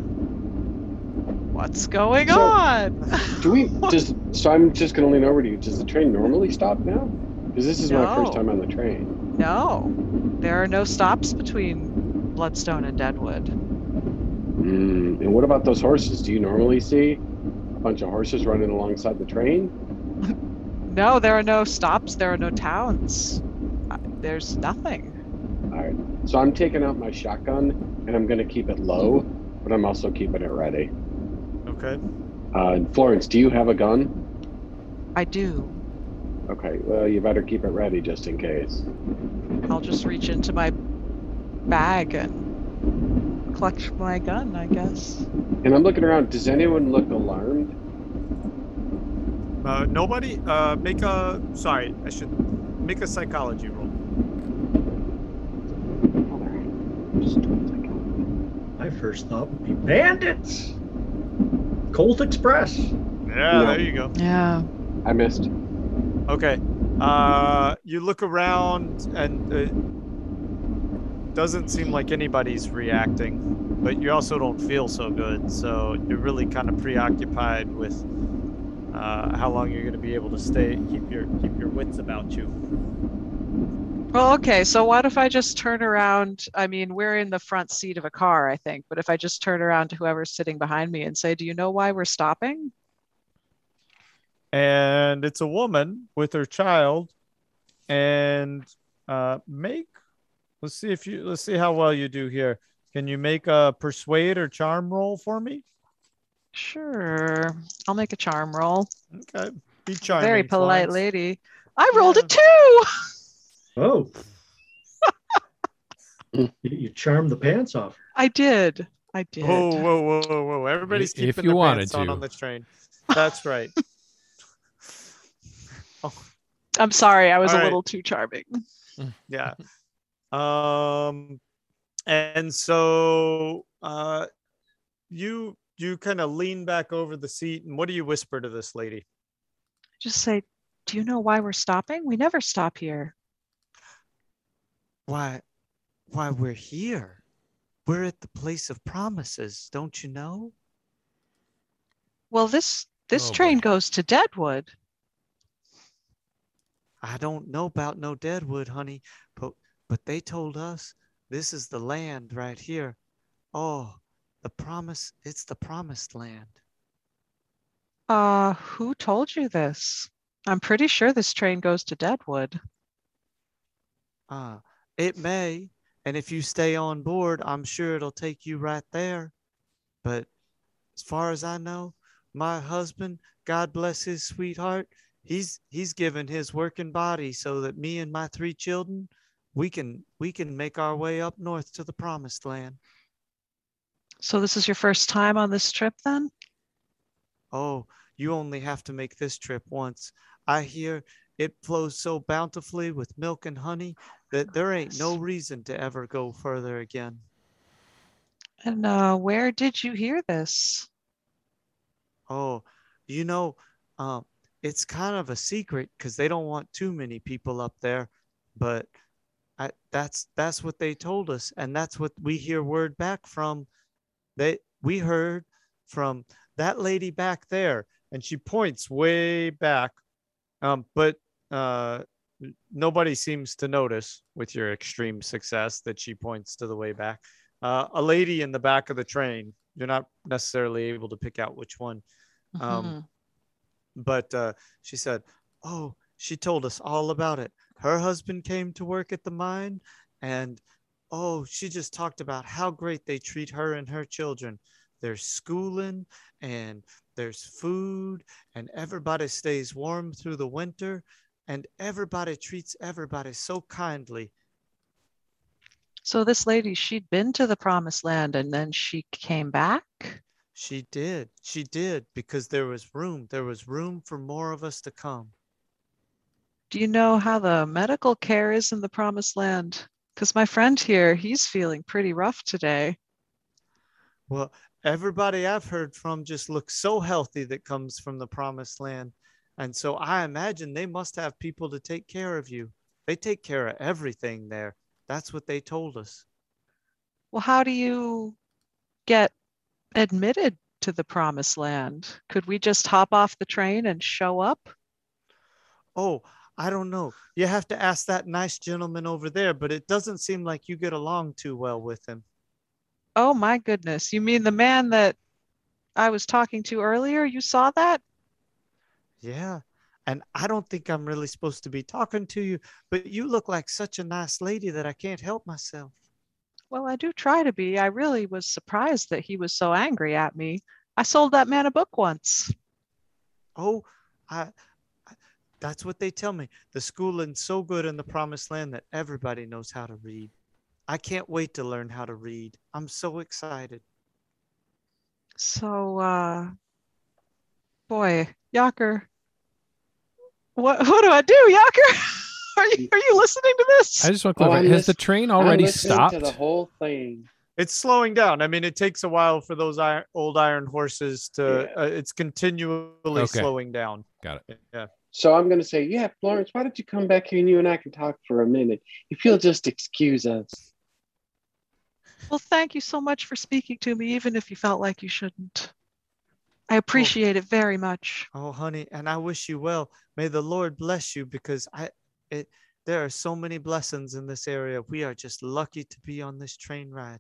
Speaker 5: what's going
Speaker 1: So-
Speaker 5: on?
Speaker 1: Do we just? So I'm just gonna lean over to you. Does the train normally stop now? Because this is my first time on the train.
Speaker 5: no, there are no stops between Bloodstone and Deadwood.
Speaker 1: Mm, and what about those horses? Do you normally see a bunch of horses running alongside the train?
Speaker 5: No, there are no stops. There are no towns. There's nothing.
Speaker 1: All right. So I'm taking out my shotgun and I'm gonna keep it low, but I'm also keeping it ready.
Speaker 3: Okay.
Speaker 1: Uh, Florence, do you have a gun?
Speaker 5: I do.
Speaker 1: Okay. Well, you better keep it ready just in case.
Speaker 5: I'll just reach into my bag and clutch my gun, I guess.
Speaker 1: And I'm looking around. Does anyone look alarmed?
Speaker 3: Uh, nobody. Uh, make a. Sorry, I should make a psychology roll.
Speaker 1: All right. Just doing psychology.
Speaker 2: My first thought would be bandits. Colt Express.
Speaker 3: Yeah,
Speaker 1: No.
Speaker 3: there you go.
Speaker 5: Yeah.
Speaker 1: I missed.
Speaker 3: Okay. Uh, you look around and it doesn't seem like anybody's reacting, but you also don't feel so good. So you're really kind of preoccupied with uh, how long you're going to be able to stay, keep your keep your wits about you.
Speaker 5: Well, okay. So what if I just turn around? I mean, we're in the front seat of a car, I think. But if I just turn around to whoever's sitting behind me and say, "Do you know why we're stopping?"
Speaker 3: And it's a woman with her child, and uh, make. Let's see if you. Let's see how well you do here. Can you make a persuade or charm roll for me?
Speaker 5: Sure. I'll make a charm roll.
Speaker 3: Okay. Be charming.
Speaker 5: Very polite
Speaker 3: Florence.
Speaker 5: lady. I rolled a
Speaker 3: Yeah.
Speaker 5: two.
Speaker 2: Oh. you, you charmed the pants off.
Speaker 5: I did. I did.
Speaker 3: Whoa, whoa, whoa, whoa, whoa! Everybody's
Speaker 4: If
Speaker 3: keeping
Speaker 4: you
Speaker 3: their
Speaker 4: wanted
Speaker 3: pants on
Speaker 4: to.
Speaker 3: on the train. That's right.
Speaker 5: I'm sorry. I was
Speaker 3: All
Speaker 5: a
Speaker 3: right.
Speaker 5: little too charming.
Speaker 3: yeah. Um, and so uh, you you kind of lean back over the seat, and what do you whisper to this lady?
Speaker 5: Just say, "Do you know why we're stopping? We never stop here."
Speaker 3: Why, why we're here? We're at the place of promises, don't you know?
Speaker 5: Well, this this
Speaker 4: Oh, boy.
Speaker 5: train goes to Deadwood.
Speaker 3: I don't know about no Deadwood, honey, but but they told us this is the land right here. Oh, the promise, it's the promised land.
Speaker 5: Uh, who told you this? I'm pretty sure this train goes to Deadwood.
Speaker 3: Ah, it may, and if you stay on board, I'm sure it'll take you right there. But as far as I know, my husband, God bless his sweetheart, he's he's given his working body so that me and my three children, we can we can make our way up north to the promised land.
Speaker 5: So this is your first time on this trip then?
Speaker 3: Oh, you only have to make this trip once. I hear it flows so bountifully with milk and honey that there ain't no reason to ever go further again.
Speaker 5: And uh, where did you hear this?
Speaker 3: Oh, you know, um, it's kind of a secret because they don't want too many people up there, but I, that's that's what they told us, and that's what we hear word back from. They we heard from that lady back there, and she points way back, um, but uh, nobody seems to notice with your extreme success that she points to the way back. Uh, a lady in the back of the train. You're not necessarily able to pick out which one Um,
Speaker 5: Mhm.
Speaker 3: but uh, she said, "Oh, she told us all about it. Her husband came to work at the mine, and oh, she just talked about how great they treat her and her children. there's schooling and there's food and everybody stays warm through the winter and everybody treats everybody so kindly.
Speaker 5: So this lady, she'd been to the promised land and then she came back.
Speaker 3: She did. She did because there was room. There was room for more of us to come.
Speaker 5: Do you know how the medical care is in the promised land? Because my friend here, he's feeling pretty rough today.
Speaker 3: Well, everybody I've heard from just looks so healthy that comes from the promised land. And so I imagine they must have people to take care of you. They take care of everything there. That's what they told us.
Speaker 5: Well, how do you get admitted to the promised land? Could we just hop off the train and show up?
Speaker 3: Oh, I don't know. You have to ask that nice gentleman over there, but it doesn't seem like you get along too well with him.
Speaker 5: Oh my goodness. You mean the man that I was talking to earlier? You saw that?
Speaker 3: Yeah. And I don't think I'm really supposed to be talking to you, but you look like such a nice lady that I can't help myself.
Speaker 5: Well, I do try to be. I really was surprised that he was so angry at me. I sold that man a book once.
Speaker 3: Oh, I, that's what they tell me. The schooling's so good in the promised land that everybody knows how to read. I can't wait to learn how to read. I'm so excited.
Speaker 5: So, uh, boy, Yaker, what what do I do, Yaker? Are you are you listening to this?
Speaker 4: I just want to clarify.
Speaker 1: I'm
Speaker 4: Has the train already
Speaker 1: listened
Speaker 4: stopped?
Speaker 1: To the whole thing.
Speaker 3: It's slowing down. I mean, it takes a while for those iron, old iron horses to.
Speaker 1: Yeah.
Speaker 3: Uh, it's continually
Speaker 4: Okay.
Speaker 3: slowing down.
Speaker 4: Got it.
Speaker 3: Yeah.
Speaker 1: So I'm gonna say, yeah, Florence, why don't you come back here and you and I can talk for a minute? If you'll just excuse us.
Speaker 5: Well, thank you so much for speaking to me, even if you felt like you shouldn't. I oh. appreciate it very much.
Speaker 3: Oh, honey, and I wish you well. May the Lord bless you because I, it, there are so many blessings in this area. We are just lucky to be on this train ride.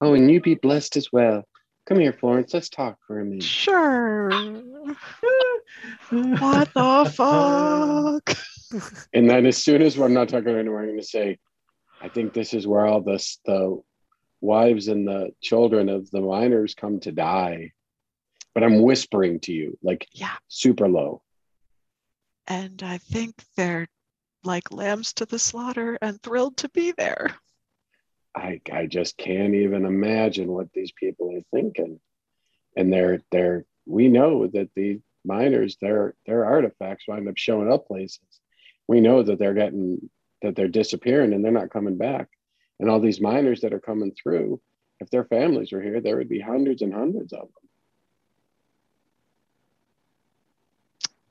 Speaker 1: Oh, and you be blessed as well. Come here, Florence. Let's talk for a minute.
Speaker 5: Sure. what the fuck?
Speaker 1: And then as soon as I'm not talking anymore, I'm gonna say, I think this is where all the the wives and the children of the miners come to die. But I'm whispering to you, like
Speaker 5: Yeah.
Speaker 1: super low.
Speaker 5: And I think they're like lambs to the slaughter and thrilled to be there.
Speaker 1: I I just can't even imagine what these people are thinking. And they're they're we know that the miners their their artifacts wind up showing up places. We know that they're getting that they're disappearing and they're not coming back. And all these miners that are coming through, if their families were here, there would be hundreds and hundreds of them.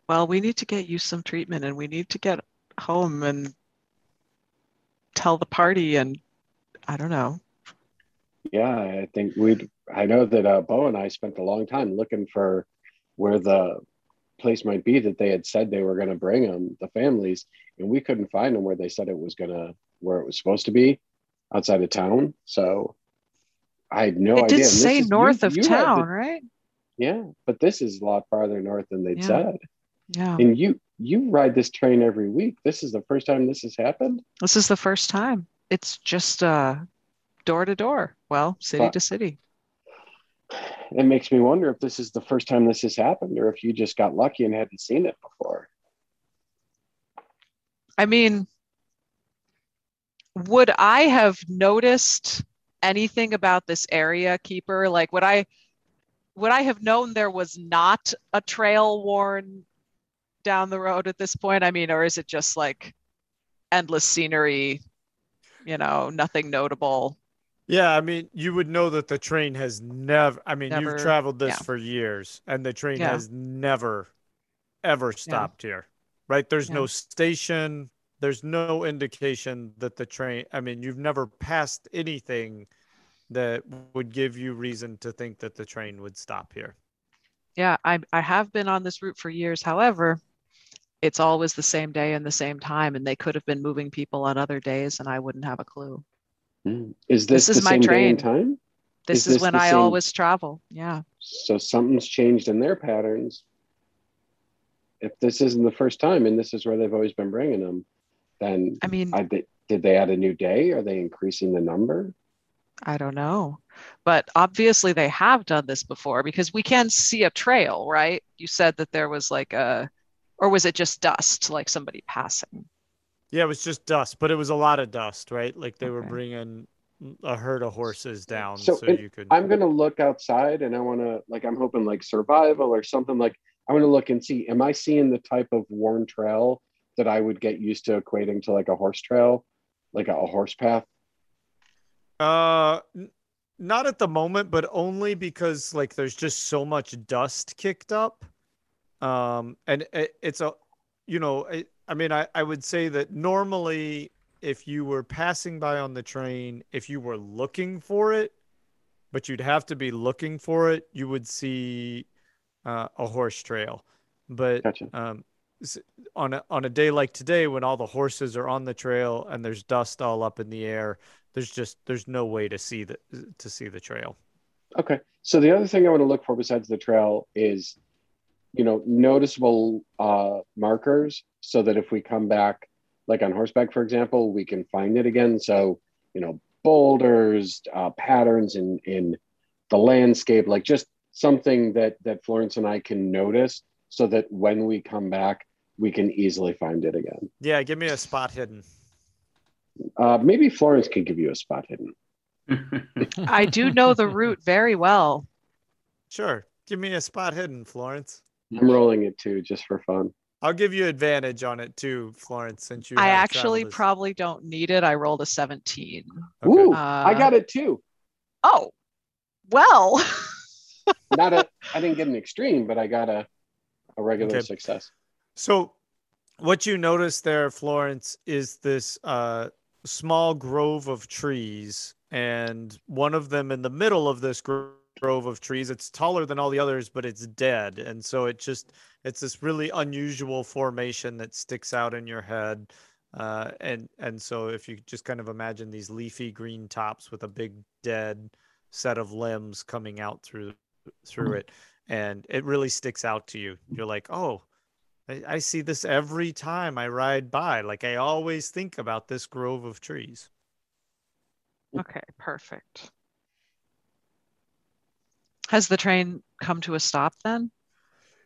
Speaker 5: Well, we need to get you some treatment and we need to get home and tell the party and I don't know.
Speaker 1: Yeah, I think we'd. I know that uh, Bo and I spent a long time looking for where the place might be that they had said they were going to bring them, the families, and we couldn't find them where they said it was going to, where it was supposed to be, outside of town. So I had no
Speaker 5: it
Speaker 1: idea.
Speaker 5: did say
Speaker 1: is- you-
Speaker 5: north of
Speaker 1: you
Speaker 5: town,
Speaker 1: the-
Speaker 5: right?
Speaker 1: yeah, but this is a lot farther north than they'd
Speaker 5: Yeah.
Speaker 1: said.
Speaker 5: Yeah.
Speaker 1: And you you ride this train every week. This is the first time this has happened.
Speaker 5: This is the first time. It's just uh door to door. Well, city
Speaker 1: But-
Speaker 5: to city.
Speaker 1: It makes me wonder if this is the first time this has happened, or if you just got lucky and hadn't seen it before.
Speaker 5: I mean, would I have noticed anything about this area, Keeper? Like, would I would I have known there was not a trail worn down the road at this point? I mean, or is it just like endless scenery, you know, nothing notable?
Speaker 3: Yeah, I mean, you would know that the train has never, I mean,
Speaker 5: Never-
Speaker 3: you've traveled this
Speaker 5: yeah.
Speaker 3: for years and the train
Speaker 5: Yeah.
Speaker 3: has never, ever stopped here, right? There's no station, there's no indication that the train, I mean, you've never passed anything that would give you reason to think that the train would stop here.
Speaker 5: Yeah, I I have been on this route for years. However, it's always the same day and the same time, and they could have been moving people on other days, and I wouldn't have a clue.
Speaker 1: Mm. Is this,
Speaker 5: This is
Speaker 1: the
Speaker 5: my
Speaker 1: same day and
Speaker 5: train.
Speaker 1: time?
Speaker 5: This
Speaker 1: Is
Speaker 5: is,
Speaker 1: this
Speaker 5: when I
Speaker 1: same-
Speaker 5: always travel. Yeah.
Speaker 1: So something's changed in their patterns. If this isn't the first time, and this is where they've always been bringing them, then
Speaker 5: I mean,
Speaker 1: I, did they add a new day? Are they increasing the number?
Speaker 5: I don't know. But obviously they have done this before because we can see a trail, right? You said that there was like a, or was it just dust, like somebody passing?
Speaker 3: Yeah, it was just dust, but it was a lot of dust, right? Like they were bringing a herd of horses down
Speaker 1: So
Speaker 3: so,
Speaker 1: it-
Speaker 3: you could.
Speaker 1: I'm gonna look outside and I wanna like I'm hoping like survival or something like I want to look and see am I seeing the type of worn trail that I would get used to equating to like a horse trail, like a, a horse path.
Speaker 3: Uh, not at the moment, but only because like there's just so much dust kicked up. Um, and it, it's a, you know, I, I mean, I, I would say that normally if you were passing by on the train, if you were looking for it, but you'd have to be looking for it, you would see uh, a horse trail. But
Speaker 1: Gotcha.
Speaker 3: um, on a, on a day like today, when all the horses are on the trail and there's dust all up in the air, there's just there's no way to see the to see the trail.
Speaker 1: Okay. So the other thing I want to look for besides the trail is, you know, noticeable uh, markers so that if we come back, like on horseback, for example, we can find it again. So, you know, boulders, uh, patterns in in the landscape, like just something that that Florence and I can notice, so that when we come back, we can easily find it again.
Speaker 3: Yeah, give me a spot hidden.
Speaker 1: Uh, maybe Florence can give you a spot hidden.
Speaker 5: I do know the route very well.
Speaker 3: Sure, give me a spot hidden, Florence.
Speaker 1: I'm rolling it too, just for fun.
Speaker 3: I'll give you advantage on it too, Florence, since you.
Speaker 5: I actually
Speaker 3: traveled this-
Speaker 5: probably don't need it. I rolled a 17.
Speaker 3: Okay.
Speaker 1: Ooh,
Speaker 5: Uh,
Speaker 1: I got it too.
Speaker 5: Oh, well.
Speaker 1: Not a, I didn't get an extreme, but I got a, a regular
Speaker 3: Okay.
Speaker 1: success.
Speaker 3: So, what you notice there, Florence, is this uh, small grove of trees, and one of them in the middle of this gro- grove of trees. It's taller than all the others, but it's dead, and so it just it's this really unusual formation that sticks out in your head. Uh, and and so if you just kind of imagine these leafy green tops with a big dead set of limbs coming out through through it, and it really sticks out to you. You're like, oh, I, I see this every time I ride by. Like I always think about this grove of trees.
Speaker 5: Okay, perfect. Has the train come to a stop then?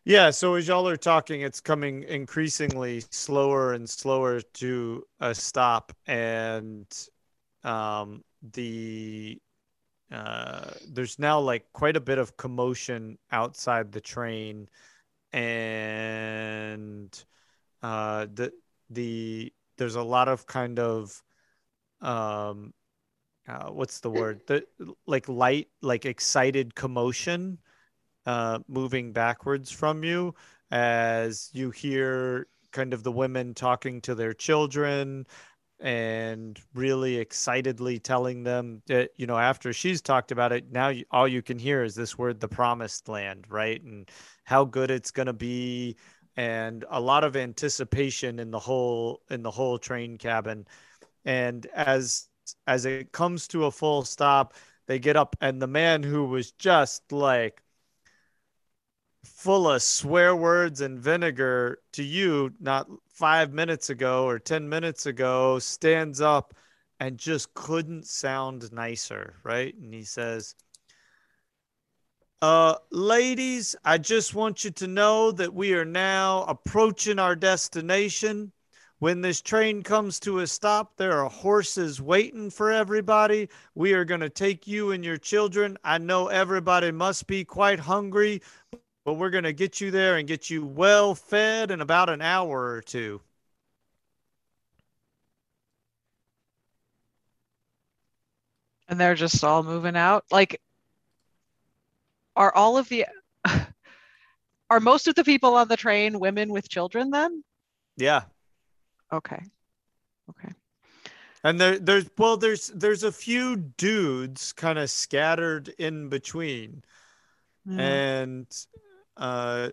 Speaker 3: Yeah, so as y'all are talking, it's coming increasingly slower and slower to a stop, and um, the uh, there's now like quite a bit of commotion outside the train, and uh, the the there's a lot of kind of um, uh, what's the word? The like light, like excited commotion uh, moving backwards from you as you hear kind of the women talking to their children and really excitedly telling them that you know after she's talked about it now you, all you can hear is this word the promised land right and how good it's going to be and a lot of anticipation in the whole in the whole train cabin and as as it comes to a full stop they get up and the man who was just like full of swear words and vinegar to you not five minutes ago or 10 minutes ago stands up and just couldn't sound nicer, right? And he says, uh, ladies, I just want you to know that we are now approaching our destination. When this train comes to a stop, there are horses waiting for everybody. We are going to take you and your children. I know everybody must be quite hungry, but we're going to get you there and get you well fed in about an hour or two.
Speaker 5: And they're just all moving out? Like, are all of the, are most of the people on the train women with children then?
Speaker 3: Yeah.
Speaker 5: Okay. Okay.
Speaker 3: And there, there's well, there's there's a few dudes kind of scattered in between,
Speaker 5: Yeah.
Speaker 3: and uh,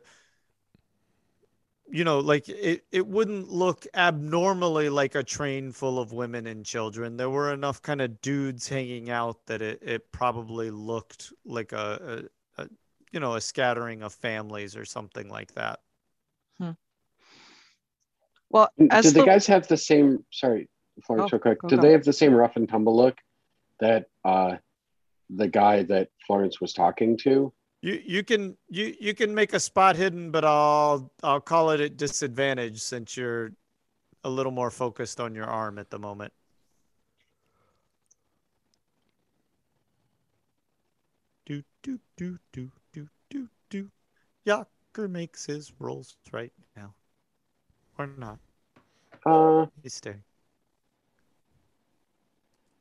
Speaker 3: you know, like it, it wouldn't look abnormally like a train full of women and children. There were enough kind of dudes hanging out that it, it probably looked like a, a, a you know a scattering of families or something like that.
Speaker 5: Well, as
Speaker 1: Did the
Speaker 5: the,
Speaker 1: guys have the same? Sorry, Florence,
Speaker 5: Oh,
Speaker 1: real quick.
Speaker 5: go,
Speaker 1: Did
Speaker 5: go.
Speaker 1: they have the same rough and tumble look that uh, the guy that Florence was talking to.
Speaker 3: You you can you you can make a spot hidden, but I'll I'll call it at disadvantage since you're a little more focused on your arm at the moment. Do do do do do do do. Yacker makes his rolls right now, or not.
Speaker 1: Uh,
Speaker 3: He's staying.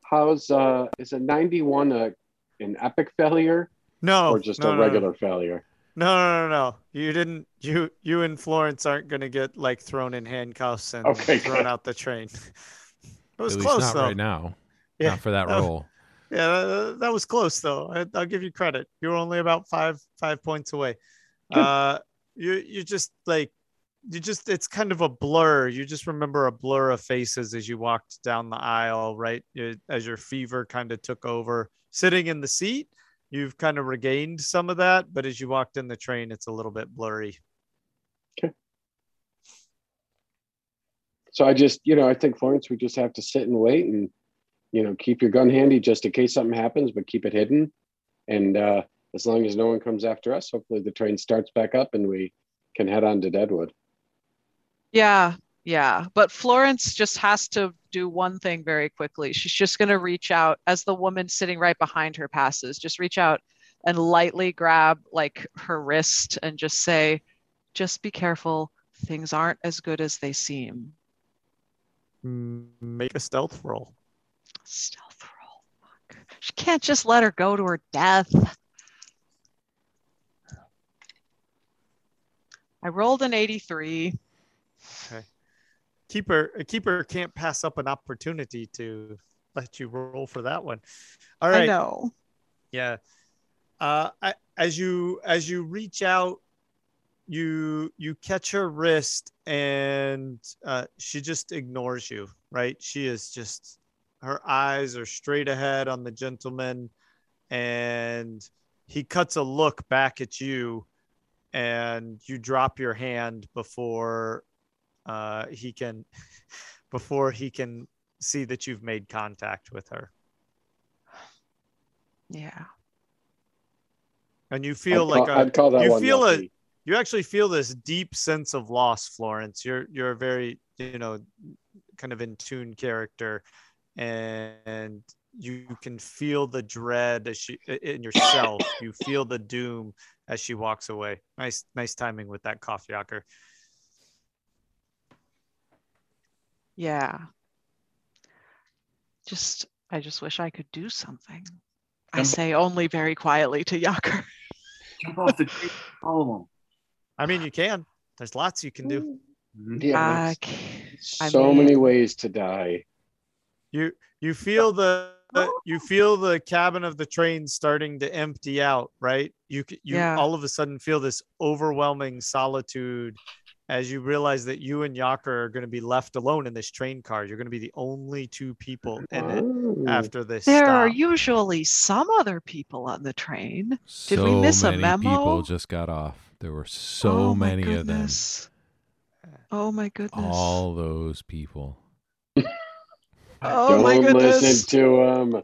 Speaker 1: how's uh, is a 91 a an epic failure
Speaker 3: No,
Speaker 1: or just
Speaker 3: no,
Speaker 1: a
Speaker 3: no, no.
Speaker 1: regular failure?
Speaker 3: No, no, no, no. You didn't. You you and Florence aren't gonna get like thrown in handcuffs and
Speaker 1: Okay,
Speaker 3: thrown
Speaker 1: good.
Speaker 3: out the train. it was
Speaker 4: At least
Speaker 3: close
Speaker 4: not
Speaker 3: though.
Speaker 4: right now.
Speaker 3: Yeah,
Speaker 4: Not for that
Speaker 3: that was- Yeah, that, that was close though. I, I'll give you credit. You were only about five five points away.
Speaker 1: Good.
Speaker 3: Uh, you you just like you just it's kind of a blur. You just remember a blur of faces as you walked down the aisle, right? As your fever kind of took over. Sitting in the seat, you've kind of regained some of that, but as you walked in the train, it's a little bit blurry. Okay.
Speaker 1: So I just, you know, I think Florence, we just have to sit and wait and, you know, keep your gun handy just in case something happens, but keep it hidden. And uh, as long as no one comes after us, hopefully the train starts back up and we can head on to Deadwood.
Speaker 5: Yeah, yeah. But Florence just has to do one thing very quickly. She's just going to reach out as the woman sitting right behind her passes, just reach out and lightly grab like her wrist and just say, just be careful. Things aren't as good as they seem.
Speaker 3: Make a stealth roll.
Speaker 5: Stealth roll. Fuck. She can't just let her go to her death. I rolled an 83.
Speaker 3: Keeper a keeper can't pass up an opportunity to let you roll for that one. All
Speaker 5: I know.
Speaker 3: yeah. Uh I, as you as you reach out you you catch her wrist and uh she just ignores you right? She is just her eyes are straight ahead on the gentleman and he cuts a look back at you and you drop your hand before uh, he can before he can see that you've made contact with her.
Speaker 5: Yeah.
Speaker 3: and you feel
Speaker 1: I'd
Speaker 3: like
Speaker 1: call,
Speaker 3: a,
Speaker 1: I'd call that
Speaker 3: you
Speaker 1: one
Speaker 3: feel a you actually feel this deep sense of loss florence. You're you're a very you know kind of in tune character and you can feel the dread as she in yourself. You feel the doom as she walks away. Nice nice timing with that cough yacker
Speaker 5: Yeah. Just, I just wish I could do something. I
Speaker 6: Jump-
Speaker 5: say only very quietly to Yaker.
Speaker 6: Jump off the tree, follow
Speaker 3: i mean you can there's lots you can do
Speaker 6: him.
Speaker 1: Yeah,
Speaker 5: I
Speaker 1: there's
Speaker 5: c- I
Speaker 1: so many ways to die.
Speaker 3: you you feel the you feel the cabin of the train starting to empty out right you you
Speaker 5: Yeah.
Speaker 3: all of a sudden feel this overwhelming solitude as you realize that you and Yaker are going to be left alone in this train car you're going to be the only two people in it
Speaker 1: Oh.
Speaker 3: after this
Speaker 5: There are usually some other people on the train. Did
Speaker 4: so
Speaker 5: we miss a
Speaker 4: many
Speaker 5: memo?
Speaker 4: people just got off. There were so
Speaker 5: Oh my
Speaker 4: many of them.
Speaker 5: goodness. Oh my goodness.
Speaker 4: All those people.
Speaker 5: oh
Speaker 1: Don't
Speaker 5: my goodness.
Speaker 1: listen to him.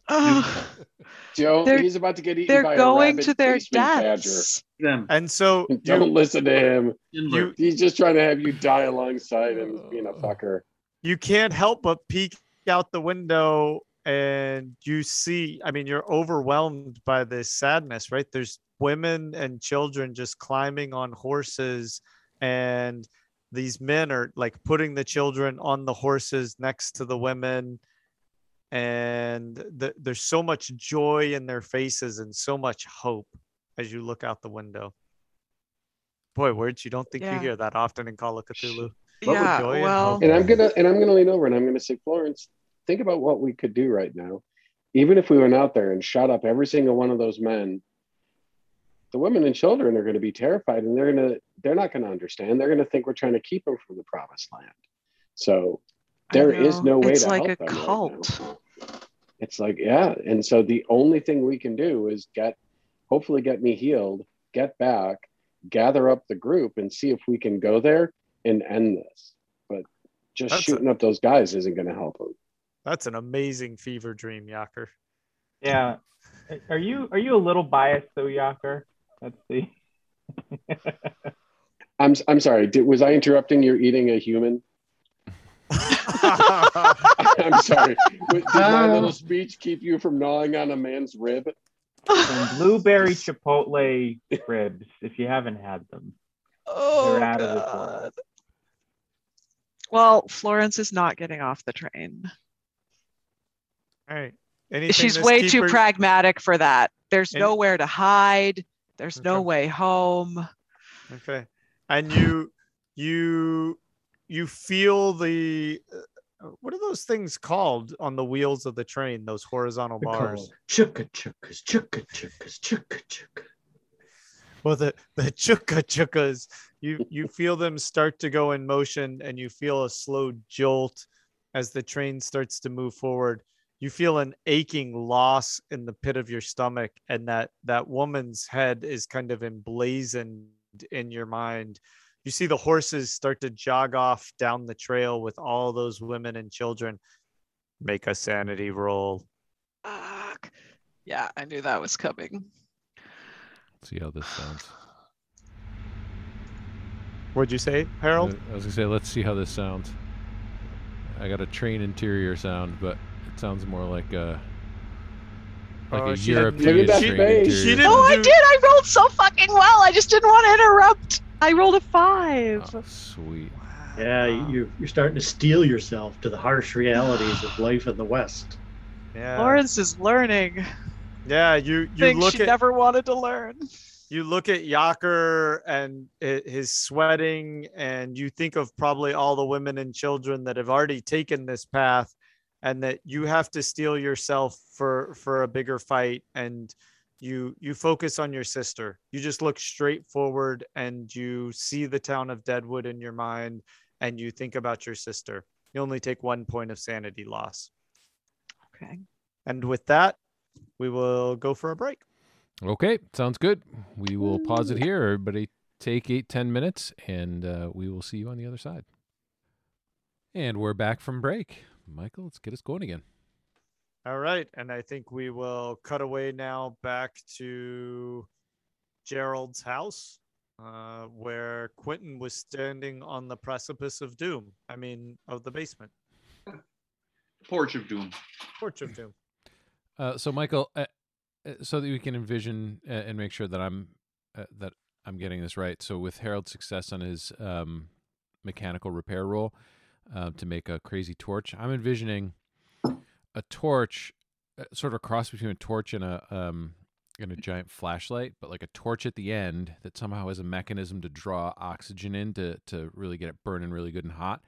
Speaker 5: Ugh,
Speaker 1: Joe,
Speaker 5: They're-
Speaker 1: he's about to get eaten
Speaker 5: they're
Speaker 1: a
Speaker 5: going
Speaker 1: rabid
Speaker 5: to their
Speaker 1: policeman badger.
Speaker 5: deaths.
Speaker 6: Them.
Speaker 3: and so
Speaker 1: Don't
Speaker 3: you,
Speaker 1: listen to him.
Speaker 6: Schindler.
Speaker 1: He's just trying to have you die alongside him, being a oh. fucker.
Speaker 3: you can't help but peek out the window and you see i mean you're overwhelmed by this sadness right there's women and children just climbing on horses and these men are like putting the children on the horses next to the women and th- there's so much joy in their faces and so much hope as you look out the window boy words you don't think
Speaker 5: Yeah.
Speaker 3: you hear that often in call of cthulhu
Speaker 5: yeah,
Speaker 3: joy and
Speaker 5: well,
Speaker 3: hope.
Speaker 1: And I'm gonna and I'm gonna lean over and I'm gonna say, Florence, think about what we could do right now. Even if we went out there and shot up every single one of those men, the women and children are going to be terrified and they're gonna they're not going to understand. They're going to think we're trying to keep them from the promised land. So
Speaker 5: I
Speaker 1: there is no way
Speaker 5: It's
Speaker 1: to
Speaker 5: like
Speaker 1: help
Speaker 5: a
Speaker 1: them right
Speaker 5: cult.
Speaker 1: now. It's like yeah, and so the only thing we can do is get hopefully get me healed, get back, gather up the group, and see if we can go there and end this. But just
Speaker 3: That's a-
Speaker 1: shooting up those guys isn't going to help them.
Speaker 3: That's an amazing fever dream, Yacker.
Speaker 7: Yeah. Are you are you a little biased though, Yaker? Let's see.
Speaker 1: I'm I'm sorry. Did, was I interrupting your eating a human? I'm sorry. Did my little speech keep you from gnawing on a man's rib?
Speaker 7: Some blueberry chipotle ribs, if you haven't had them.
Speaker 5: Oh,
Speaker 7: They're out of this
Speaker 5: God.
Speaker 7: world.
Speaker 5: Well, Florence is not getting off the train.
Speaker 3: All right. Anything
Speaker 5: She's
Speaker 3: this
Speaker 5: way too pragmatic for that. There's
Speaker 3: Any-
Speaker 5: nowhere to hide. There's no way home.
Speaker 3: Okay. And you you you feel the uh, what are those things called on the wheels of the train? Those horizontal
Speaker 2: They're
Speaker 3: bars.
Speaker 2: Chukka chukkas, chukka chukkas, chukka chukka.
Speaker 3: Well, the the chukka chukkas, you you feel them start to go in motion, and you feel a slow jolt as the train starts to move forward. You feel an aching loss in the pit of your stomach, and that that woman's head is kind of emblazoned in your mind. You see the horses start to jog off down the trail with all those women and children. Make a sanity roll.
Speaker 5: Fuck. Yeah, I knew that was coming.
Speaker 4: Let's see how this sounds.
Speaker 3: What'd you say, Harold?
Speaker 4: I was gonna say, let's see how this sounds. I got a train interior sound, but it sounds more like a like
Speaker 3: Oh,
Speaker 4: a European
Speaker 1: Look at that
Speaker 4: train
Speaker 1: face.
Speaker 4: interior.
Speaker 3: She didn't
Speaker 5: Oh, I did. I rolled so fucking well. I just didn't want to interrupt. I rolled a oh, five.
Speaker 4: Oh, sweet.
Speaker 2: Yeah, you, you're starting to steel yourself to the harsh realities of life in the West.
Speaker 3: Yeah.
Speaker 5: Lawrence is learning
Speaker 3: Yeah, you you
Speaker 5: things
Speaker 3: look
Speaker 5: she
Speaker 3: at
Speaker 5: never wanted to learn.
Speaker 3: you look at Yaker and his sweating, and you think of probably all the women and children that have already taken this path, and that you have to steel yourself for for a bigger fight, and you you focus on your sister. You just look straight forward, and you see the town of Deadwood in your mind, and you think about your sister. You only take one point of sanity loss,
Speaker 5: Okay.
Speaker 3: and with that, we will go for a break.
Speaker 4: Okay, sounds good. We will pause it here. Everybody take eight, ten minutes, and uh, we will see you on the other side. And we're back from break. Michael, let's get us going again.
Speaker 3: All right, and I think we will cut away now back to Gerald's house, uh, where Quentin was standing on the precipice of doom. I mean, of the basement,
Speaker 6: Porch of Doom.
Speaker 3: porch of doom.
Speaker 4: Uh, so, Michael, uh, uh, so that we can envision uh, and make sure that I'm uh, that I'm getting this right. So, with Harold's success on his um, mechanical repair roll uh, to make a crazy torch, I'm envisioning a torch, uh, sort of a cross between a torch and a um, and a giant flashlight, but like a torch at the end that somehow has a mechanism to draw oxygen in to to really get it burning really good and hot.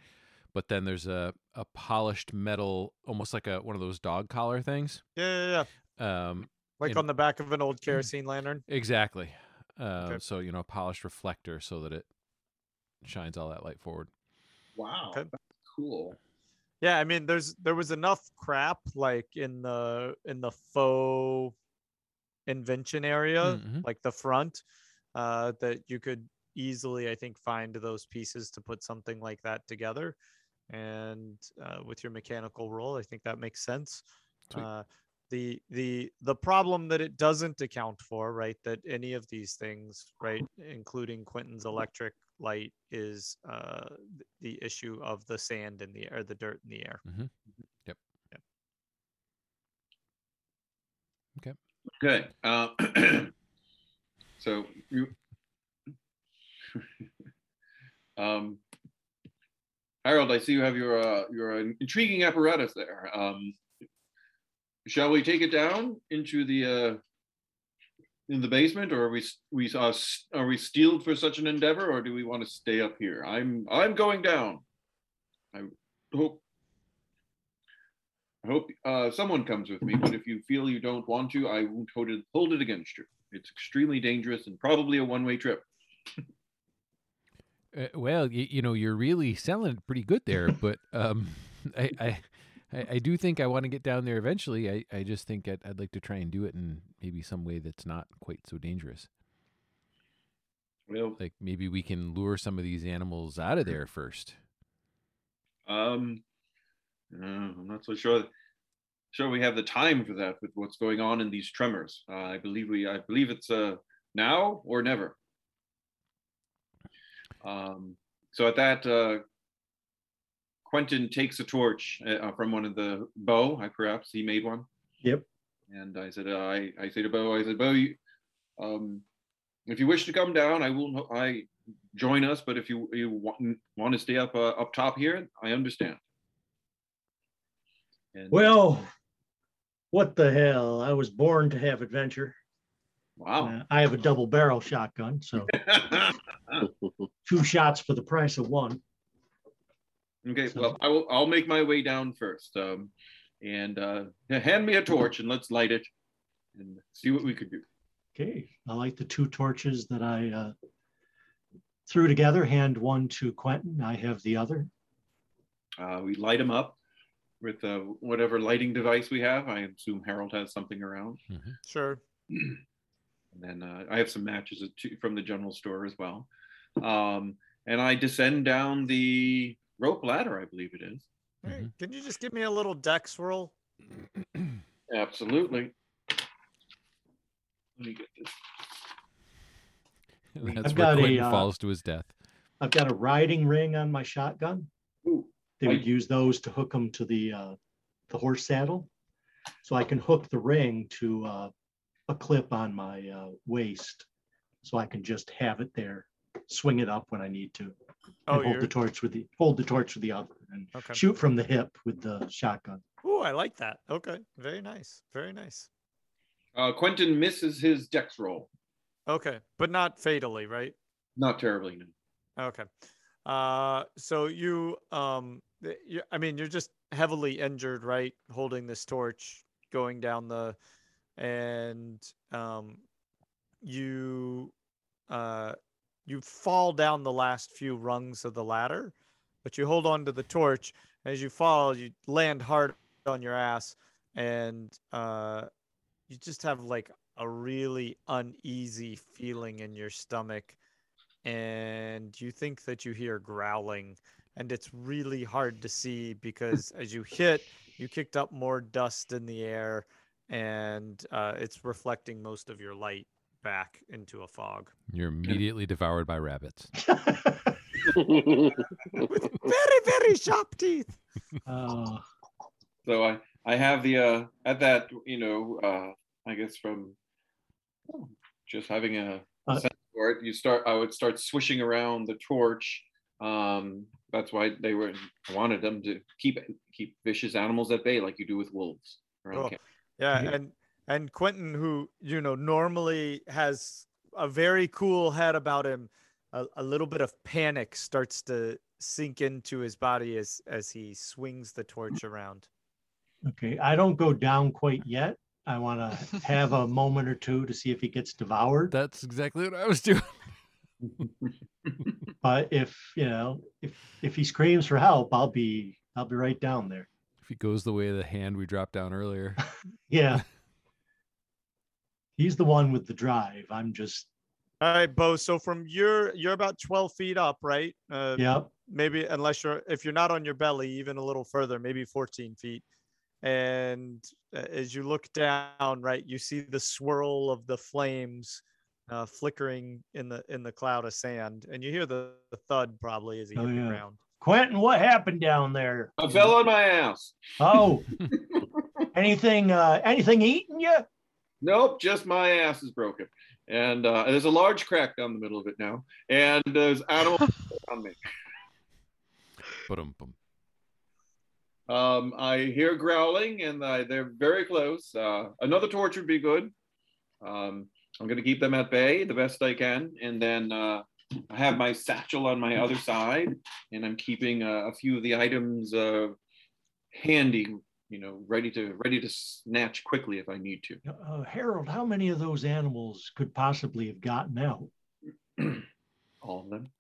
Speaker 4: But then there's a, a polished metal, almost like a one of those dog collar things.
Speaker 3: Yeah, yeah, yeah.
Speaker 4: Um,
Speaker 3: Like
Speaker 4: And-
Speaker 3: on the back of an old kerosene lantern.
Speaker 4: exactly. Uh,
Speaker 3: Okay.
Speaker 4: So you know, a polished reflector so that it shines all that light forward.
Speaker 6: Wow.
Speaker 3: Okay.
Speaker 6: That's cool.
Speaker 3: Yeah, I mean, there's there was enough crap like in the in the faux invention area,
Speaker 4: Mhm.
Speaker 3: like the front, uh, that you could easily, I think, find those pieces to put something like that together. And uh, with your mechanical roll, I think that makes sense. Uh, the the the problem that it doesn't account for, right? That any of these things, right, including Quentin's electric light, is uh, the issue of the sand in the air, the dirt in the air. Yep. Okay.
Speaker 6: Good. Uh, so you, um, Harold, I see you have your uh, your uh, intriguing apparatus there. Um, shall we take it down into the uh, in the basement, or are we we uh, s- are we steeled for such an endeavor, or do we want to stay up here? I'm I'm going down. I hope I hope uh, someone comes with me, but if you feel you don't want to, I won't hold it, hold it against you. It's extremely dangerous and probably a one way trip.
Speaker 4: Uh, well, you, you know, you're really selling it pretty good there, but um, I, I, I I do think I want to get down there eventually. I, I just think I'd, I'd like to try and do it in maybe some way that's not quite so dangerous.
Speaker 6: Well,
Speaker 4: Like maybe we can lure some of these animals out of there first.
Speaker 6: um, uh, I'm not so sure. sure we have the time for that with what's going on in these tremors. Uh, I believe we, I believe it's uh, now or never. Um, so at that, uh, Quentin takes a torch uh, from one of the bow. I perhaps he made one.
Speaker 2: Yep.
Speaker 6: And I said, uh, I, I say to Bo, I said, Bo, you, um, if you wish to come down, I will. I join us. But if you you want, want to stay up uh, up top here, I understand. And,
Speaker 2: Well, what the hell? I was born to have adventure.
Speaker 6: wow.
Speaker 2: Uh, I have a double barrel shotgun, so two shots for the price of one.
Speaker 6: Okay.
Speaker 2: So-
Speaker 6: Well, I will. I'll make my way down first. Um, and uh, hand me a torch and let's light it and see what we could do.
Speaker 2: Okay, I like the two torches that I uh, threw together. Hand one to Quentin. I have the other.
Speaker 6: Uh, we light them up with uh, whatever lighting device we have. I assume Harold has something around.
Speaker 3: Sure.
Speaker 6: And then uh, I have some matches from the general store as well. Um, and I descend down the rope ladder, I believe it is.
Speaker 3: All right. Can you just give me a little dex roll?
Speaker 6: Absolutely. Let me get this.
Speaker 4: That's
Speaker 2: I've
Speaker 4: where
Speaker 2: got a,
Speaker 4: Quentin
Speaker 2: uh,
Speaker 4: falls to his death.
Speaker 2: I've got a riding ring on my shotgun.
Speaker 6: Ooh,
Speaker 2: They would use those to hook them to the uh, the horse saddle, so I can hook the ring to uh, a clip on my uh, waist, so I can just have it there, swing it up when I need to, and
Speaker 3: Oh,
Speaker 2: hold
Speaker 3: you're
Speaker 2: the torch with the hold the torch with the other, and
Speaker 3: okay.
Speaker 2: shoot from the hip with the shotgun.
Speaker 3: Oh, I like that. Okay, very nice. Very nice.
Speaker 6: Uh, Quentin misses his dex roll.
Speaker 3: Okay, but not fatally, right?
Speaker 6: Not terribly, no.
Speaker 3: Okay. Uh, so you, um, you, I mean, you're just heavily injured, right? Holding this torch, going down the, and um, you, uh, you fall down the last few rungs of the ladder, but you hold on to the torch. As you fall, you land hard on your ass, and uh, you just have like a really uneasy feeling in your stomach and you think that you hear growling and it's really hard to see because as you hit you kicked up more dust in the air and uh, it's reflecting most of your light back into a fog
Speaker 4: You're immediately devoured by rabbits.
Speaker 3: with very very sharp teeth
Speaker 2: Uh,
Speaker 6: So I, I have the, uh, at that, you know, uh, I guess from just having a
Speaker 2: Uh,
Speaker 6: sense for it, you start, I would start swishing around the torch. Um, that's why they were wanted them to keep keep vicious animals at bay, like you do with wolves. around
Speaker 3: Oh.
Speaker 6: camp.
Speaker 3: yeah
Speaker 2: Yeah.
Speaker 3: and and quentin who you know normally has a very cool head about him a, a little bit of panic starts to sink into his body as as he swings the torch around
Speaker 2: okay, I don't go down quite yet. I want to have a moment or two to see if he gets devoured.
Speaker 4: That's exactly what I was doing.
Speaker 2: But if you know, if if he screams for help, I'll be I'll be right down there.
Speaker 4: If he goes the way of the hand we dropped down earlier.
Speaker 2: Yeah. He's the one with the drive. I'm just
Speaker 3: All right, Bo. So from your you're about 12 feet up, right? Uh,
Speaker 2: yep.
Speaker 3: Maybe unless you're if you're not on your belly, even a little further, maybe 14 feet. And uh, as you look down, right, you see the swirl of the flames uh, flickering in the in the cloud of sand, and you hear the, the thud probably as he
Speaker 2: Oh,
Speaker 3: hit
Speaker 2: yeah.
Speaker 3: the ground.
Speaker 2: Quentin, what happened down there?
Speaker 6: I fell on my ass.
Speaker 2: Oh, anything uh anything eating you?
Speaker 6: Nope, just my ass is broken. And uh, there's a large crack down the middle of it now. And there's animals on me. Um, I hear growling, and I, they're very close. Uh, another torch would be good. Um, I'm going to keep them at bay the best I can, and then uh, I have my satchel on my other side, and I'm keeping uh, a few of the items uh, handy, you know, ready to ready to snatch quickly if I need to.
Speaker 2: Uh, Harold, how many of those animals could possibly have gotten out?
Speaker 6: All of them.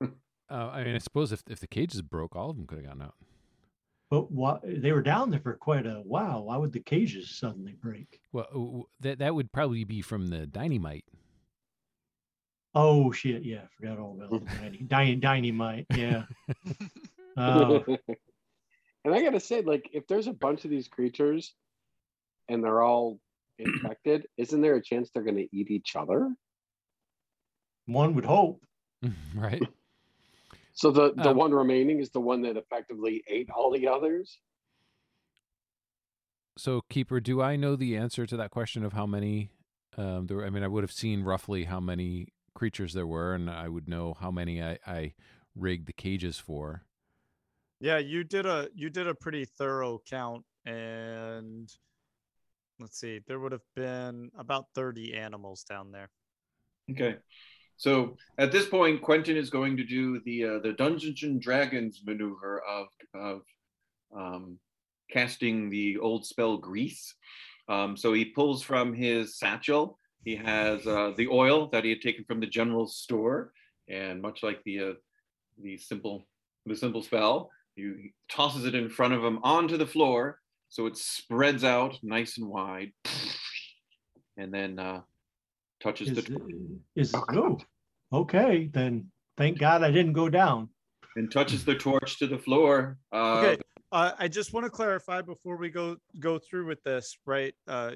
Speaker 4: Uh, I mean, I suppose if, if the cages broke, all of them could have gotten out.
Speaker 2: But what they were down there for quite a while. Why would the cages suddenly break?
Speaker 4: Well, w- w- that that would probably be from the dynamite.
Speaker 2: Oh shit! Yeah, I forgot all about the dyny, dyny, dynamite. Yeah. Uh,
Speaker 1: And I gotta say, like, if there's a bunch of these creatures and they're all infected, isn't there a chance they're gonna eat each other?
Speaker 2: One would hope.
Speaker 4: right?
Speaker 1: So the the
Speaker 4: Um,
Speaker 1: one remaining is the one that effectively ate all the others.
Speaker 4: So, keeper, do I know the answer to that question of how many? Um, there, I mean, I would have seen roughly how many creatures there were, and I would know how many I, I rigged the cages for.
Speaker 3: Yeah, you did a you did a pretty thorough count, and let's see, there would have been about thirty animals down there.
Speaker 6: Okay. So at this point, Quentin is going to do the uh, the Dungeons and Dragons maneuver of of um, casting the old spell Grease. Um, so he pulls from his satchel. He has uh, the oil that he had taken from the general store, and much like the uh, the simple the simple spell, he tosses it in front of him onto the floor, so it spreads out nice and wide, and then uh, touches
Speaker 2: Is,
Speaker 6: the
Speaker 2: is oh, okay. Then thank God I didn't go down.
Speaker 6: and touches the torch to the floor. Uh,
Speaker 3: Okay, uh, I just want to clarify before we go go through with this, right? Uh,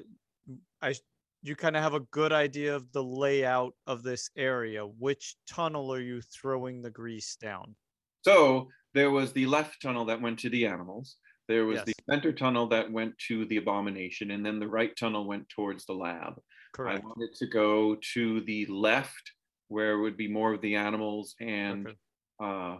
Speaker 3: I you kind of have a good idea of the layout of this area. Which tunnel are you throwing the grease down?
Speaker 6: So there was the left tunnel that went to the animals. There was
Speaker 3: Yes.
Speaker 6: the center tunnel that went to the abomination, and then the right tunnel went towards the lab.
Speaker 3: Correct.
Speaker 6: I wanted to go to the left, where it would be more of the animals, and
Speaker 3: Okay.
Speaker 6: uh,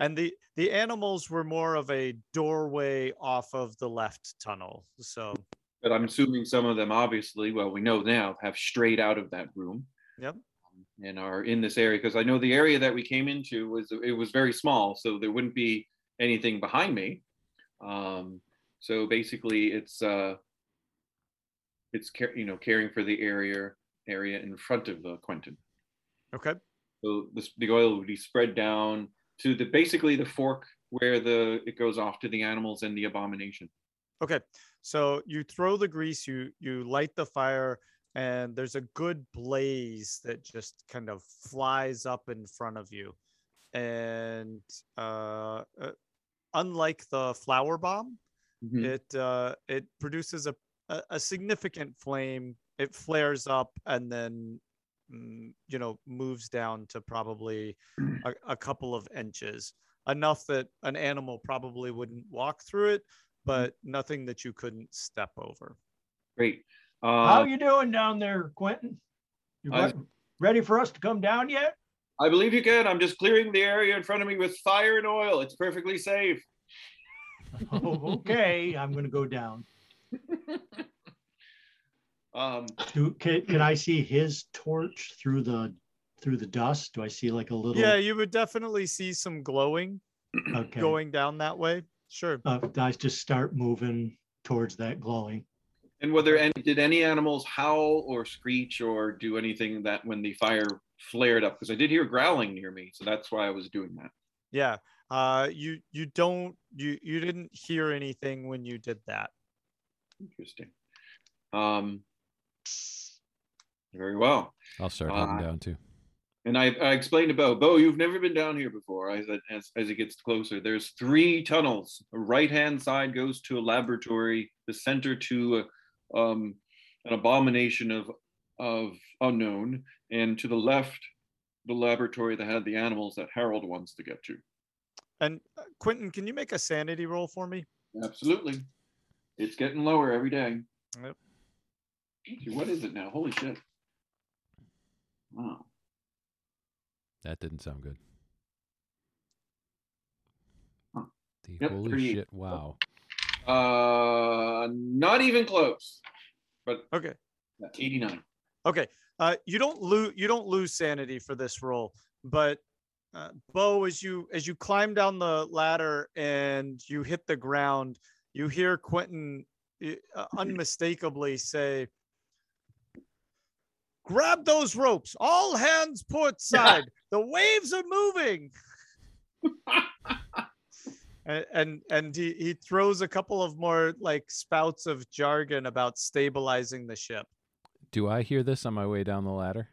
Speaker 3: And the the animals were more of a doorway off of the left tunnel. So
Speaker 6: but I'm assuming some of them, obviously, well, we know now, have strayed out of that room.
Speaker 3: Yep.
Speaker 6: And are in this area because I know the area that we came into was it was very small, so there wouldn't be anything behind me. Um, so basically, it's uh, it's you know caring for the area area in front of uh, Quentin.
Speaker 3: okay.
Speaker 6: So this, the oil would be spread down to the basically the fork where the it goes off to the animals and the abomination.
Speaker 3: Okay. So you throw the grease, you you light the fire, and there's a good blaze that just kind of flies up in front of you. And uh, uh, unlike the flower bomb,
Speaker 6: Mhm.
Speaker 3: it uh, it produces a, a significant flame. It flares up and then mm, you know moves down to probably a, a couple of inches, enough that an animal probably wouldn't walk through it, but nothing that you couldn't step over.
Speaker 6: Great.
Speaker 2: How
Speaker 6: Uh,
Speaker 2: you doing down there, Quentin? You
Speaker 6: I-
Speaker 2: ready for us to come down yet?
Speaker 6: I believe you can. I'm just clearing the area in front of me with fire and oil. It's perfectly safe.
Speaker 2: Oh, okay, I'm going to go down.
Speaker 6: Um,
Speaker 2: Do can, can I see his torch through the through the dust? Do I see like a little?
Speaker 3: Yeah, you would definitely see some glowing
Speaker 2: Okay.
Speaker 3: going down that way. Sure.
Speaker 2: Uh, I just start moving towards that glowing.
Speaker 6: And were there any, did any animals howl or screech or do anything that when the fire flared up? Because I did hear growling near me, so that's why I was doing that.
Speaker 3: Yeah. Uh, you you don't you you didn't hear anything when you did that.
Speaker 6: Interesting. Um, very well.
Speaker 4: I'll start
Speaker 6: Uh,
Speaker 4: down too.
Speaker 6: And I, I explained to Bo, Bo, you've never been down here before. I said, as, as it gets closer, there's three tunnels. The right hand side goes to a laboratory, the center to a, um, an abomination of, of unknown, and to the left, the laboratory that had the animals that Harold wants to get to.
Speaker 3: And uh, Quentin, can you make a sanity roll for me?
Speaker 6: Absolutely. It's getting lower every day.
Speaker 3: Yep.
Speaker 6: Gee, What is it now? Holy shit. Wow.
Speaker 4: That didn't sound good.
Speaker 6: Huh.
Speaker 4: The
Speaker 6: Yep,
Speaker 4: holy shit! Wow.
Speaker 6: Uh, not even close, but
Speaker 3: Okay.
Speaker 6: 89.
Speaker 3: Okay. Uh, you don't lose you don't lose sanity for this roll, but uh, Bo, as you as you climb down the ladder and you hit the ground, you hear Quentin uh, unmistakably say, "Grab those ropes! All hands port side! the waves are moving!" and and, and he, he throws a couple of more like spouts of jargon about stabilizing the ship.
Speaker 4: Do I hear this on my way down the ladder?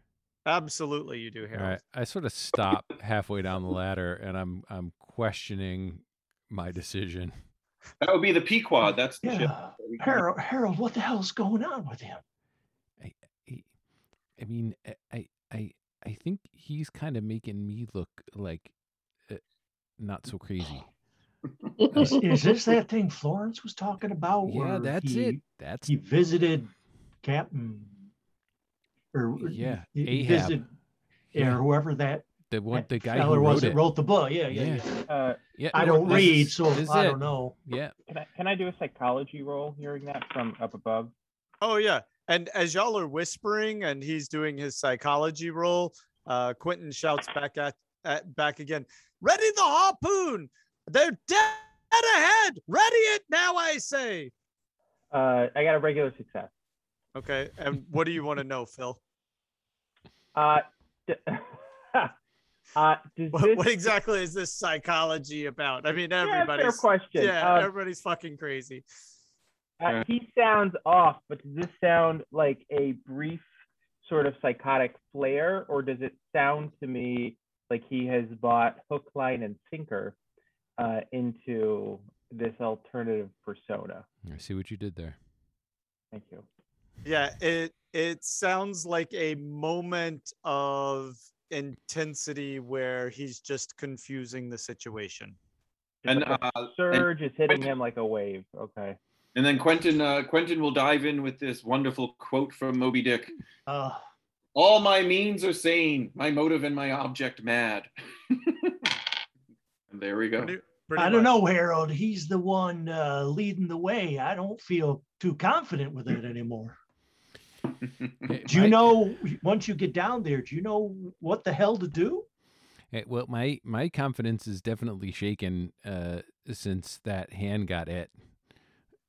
Speaker 3: Absolutely, you do,
Speaker 4: All
Speaker 3: Harold.
Speaker 4: right. I sort of stop halfway down the ladder, and I'm I'm questioning my decision.
Speaker 6: That would be the Pequod. That's the ship.
Speaker 2: Yeah. Harold, Harold, what the hell's going on with him?
Speaker 4: i I mean, I- I, I, I think he's kind of making me look like uh, not so crazy.
Speaker 2: Is, is this that thing Florence was talking about?
Speaker 4: Yeah, that's
Speaker 2: he,
Speaker 4: it. That's
Speaker 2: He visited Captain, or
Speaker 4: Yeah,
Speaker 2: he- he
Speaker 4: Ahab.
Speaker 2: visited,
Speaker 4: Yeah.
Speaker 2: or whoever that,
Speaker 4: the one, the guy
Speaker 2: feller
Speaker 4: who wrote
Speaker 2: that
Speaker 4: it.
Speaker 2: wrote the book. Yeah, yeah,
Speaker 4: Yeah.
Speaker 2: yeah.
Speaker 7: Uh,
Speaker 4: yeah,
Speaker 2: I don't read,
Speaker 4: is-
Speaker 2: so
Speaker 4: is
Speaker 2: I
Speaker 4: it.
Speaker 2: don't know.
Speaker 4: Yeah,
Speaker 7: can I can I do a psychology roll hearing that from up above?
Speaker 3: Oh yeah. And as y'all are whispering and he's doing his psychology roll, uh Quentin shouts back at, at back again, ready the harpoon. They're dead ahead. Ready it now, I say.
Speaker 7: Uh, I got a regular success.
Speaker 3: Okay. And what do you want to know, Phil?
Speaker 7: Uh, d- uh,
Speaker 3: What,
Speaker 7: this,
Speaker 3: what exactly is this psychology about? I mean, everybody's
Speaker 7: yeah, fair
Speaker 3: everybody's
Speaker 7: question.
Speaker 3: yeah,
Speaker 7: Uh,
Speaker 3: everybody's fucking crazy.
Speaker 7: Uh, he sounds off, but does this sound like a brief sort of psychotic flare, or does it sound to me like he has bought hook, line, and sinker uh, into this alternative persona?
Speaker 4: I see what you did there.
Speaker 7: Thank you.
Speaker 3: Yeah, it it sounds like a moment of intensity where he's just confusing the situation.
Speaker 7: Just
Speaker 6: And,
Speaker 7: like a
Speaker 6: uh, and-
Speaker 7: surge is hitting him like a wave. Okay.
Speaker 6: And then Quentin uh, Quentin will dive in with this wonderful quote from Moby Dick.
Speaker 2: Uh,
Speaker 6: All my means are sane, my motive and my object mad. and there we go.
Speaker 3: Pretty- pretty
Speaker 2: I don't know, Harold. He's the one uh, leading the way. I don't feel too confident with it anymore.
Speaker 4: Hey,
Speaker 2: Do you
Speaker 4: my-
Speaker 2: know once you get down there? Do you know what the hell to do?
Speaker 4: Well, my my confidence is definitely shaken uh, since that hand got it.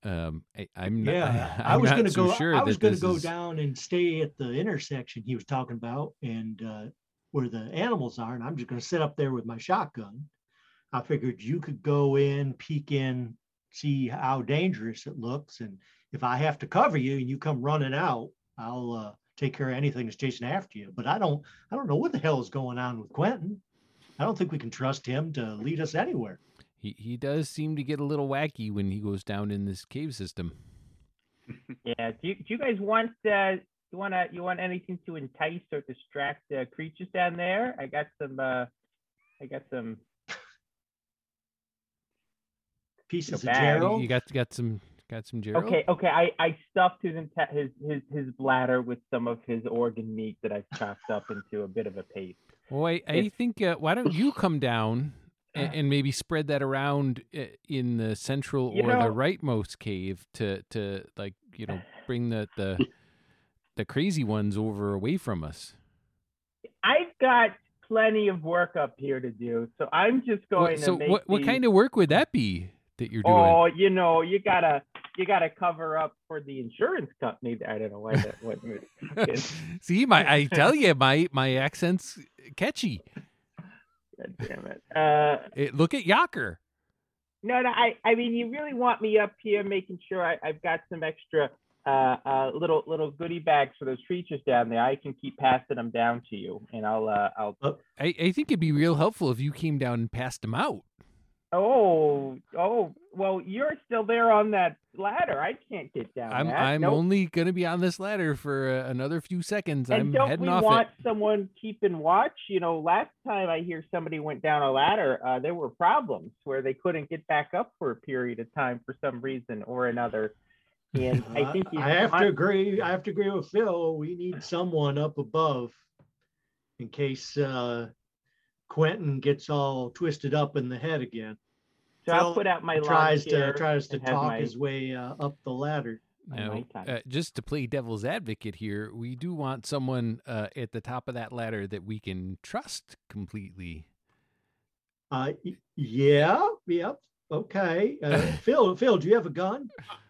Speaker 4: Um, I, I'm not,
Speaker 2: Yeah,
Speaker 4: I'm
Speaker 2: I was gonna
Speaker 4: so
Speaker 2: go.
Speaker 4: Sure
Speaker 2: I was gonna go
Speaker 4: is-
Speaker 2: down and stay at the intersection he was talking about, and uh, where the animals are, and I'm just gonna sit up there with my shotgun. I figured you could go in, peek in, see how dangerous it looks, and if I have to cover you and you come running out, I'll uh, take care of anything that's chasing after you. But I don't, I don't know what the hell is going on with Quentin. I don't think we can trust him to lead us anywhere.
Speaker 4: He he does seem to get a little wacky when he goes down in this cave system.
Speaker 7: Yeah. Do you, do you guys want uh, you want to you want anything to entice or distract uh, creatures down there? I got some. Uh, I got some.
Speaker 2: Pieces of
Speaker 7: bad.
Speaker 4: You-
Speaker 2: Gerald.
Speaker 4: You got got some got some Gerald.
Speaker 7: Okay, okay. I, I stuffed his, his his his bladder with some of his organ meat that I've chopped up into a bit of a paste.
Speaker 4: Well, I, I think uh, why don't you come down and, and maybe spread that around uh, in the central
Speaker 7: You
Speaker 4: or the rightmost cave to to like you know bring the the the crazy ones over away from us.
Speaker 7: I've got plenty of work up here to do, so I'm just going
Speaker 4: What,
Speaker 7: to
Speaker 4: so
Speaker 7: make
Speaker 4: what what kind of work would that be that you're doing?
Speaker 7: Oh, you know, you gotta you gotta cover up for the insurance company. I don't know why that went. with-
Speaker 4: See, my I tell you, my my accent's catchy.
Speaker 7: God damn it. Uh,
Speaker 4: Eh, look at Yaker.
Speaker 7: No, no, I, I mean, you really want me up here making sure I, I've got some extra uh, uh, little little goodie bags for those creatures down there. I can keep passing them down to you, and I'll uh, I'll.
Speaker 4: I, I think it'd be real helpful if you came down and passed them out.
Speaker 7: Oh, oh, well, you're still there on that ladder. I can't get down.
Speaker 4: I'm
Speaker 7: that.
Speaker 4: I'm
Speaker 7: Nope.
Speaker 4: only gonna be on this ladder for uh, another few seconds.
Speaker 7: And
Speaker 4: I'm
Speaker 7: don't
Speaker 4: heading
Speaker 7: we
Speaker 4: off
Speaker 7: want
Speaker 4: it.
Speaker 7: someone keeping watch? You know, last time I hear somebody went down a ladder, uh, there were problems where they couldn't get back up for a period of time for some reason or another. And I think you
Speaker 2: I have to
Speaker 7: want-
Speaker 2: agree. I have to agree with Phil. We need someone up above in case uh, Quentin gets all twisted up in the head again.
Speaker 7: So I'll put out my lawn
Speaker 2: tries to tries to talk
Speaker 7: my-
Speaker 2: his way uh, up the ladder.
Speaker 4: Now, uh, just to play devil's advocate here, we do want someone uh, at the top of that ladder that we can trust completely.
Speaker 2: Uh, yeah. Yep. Okay. Uh, Phil. Phil, do you have a gun?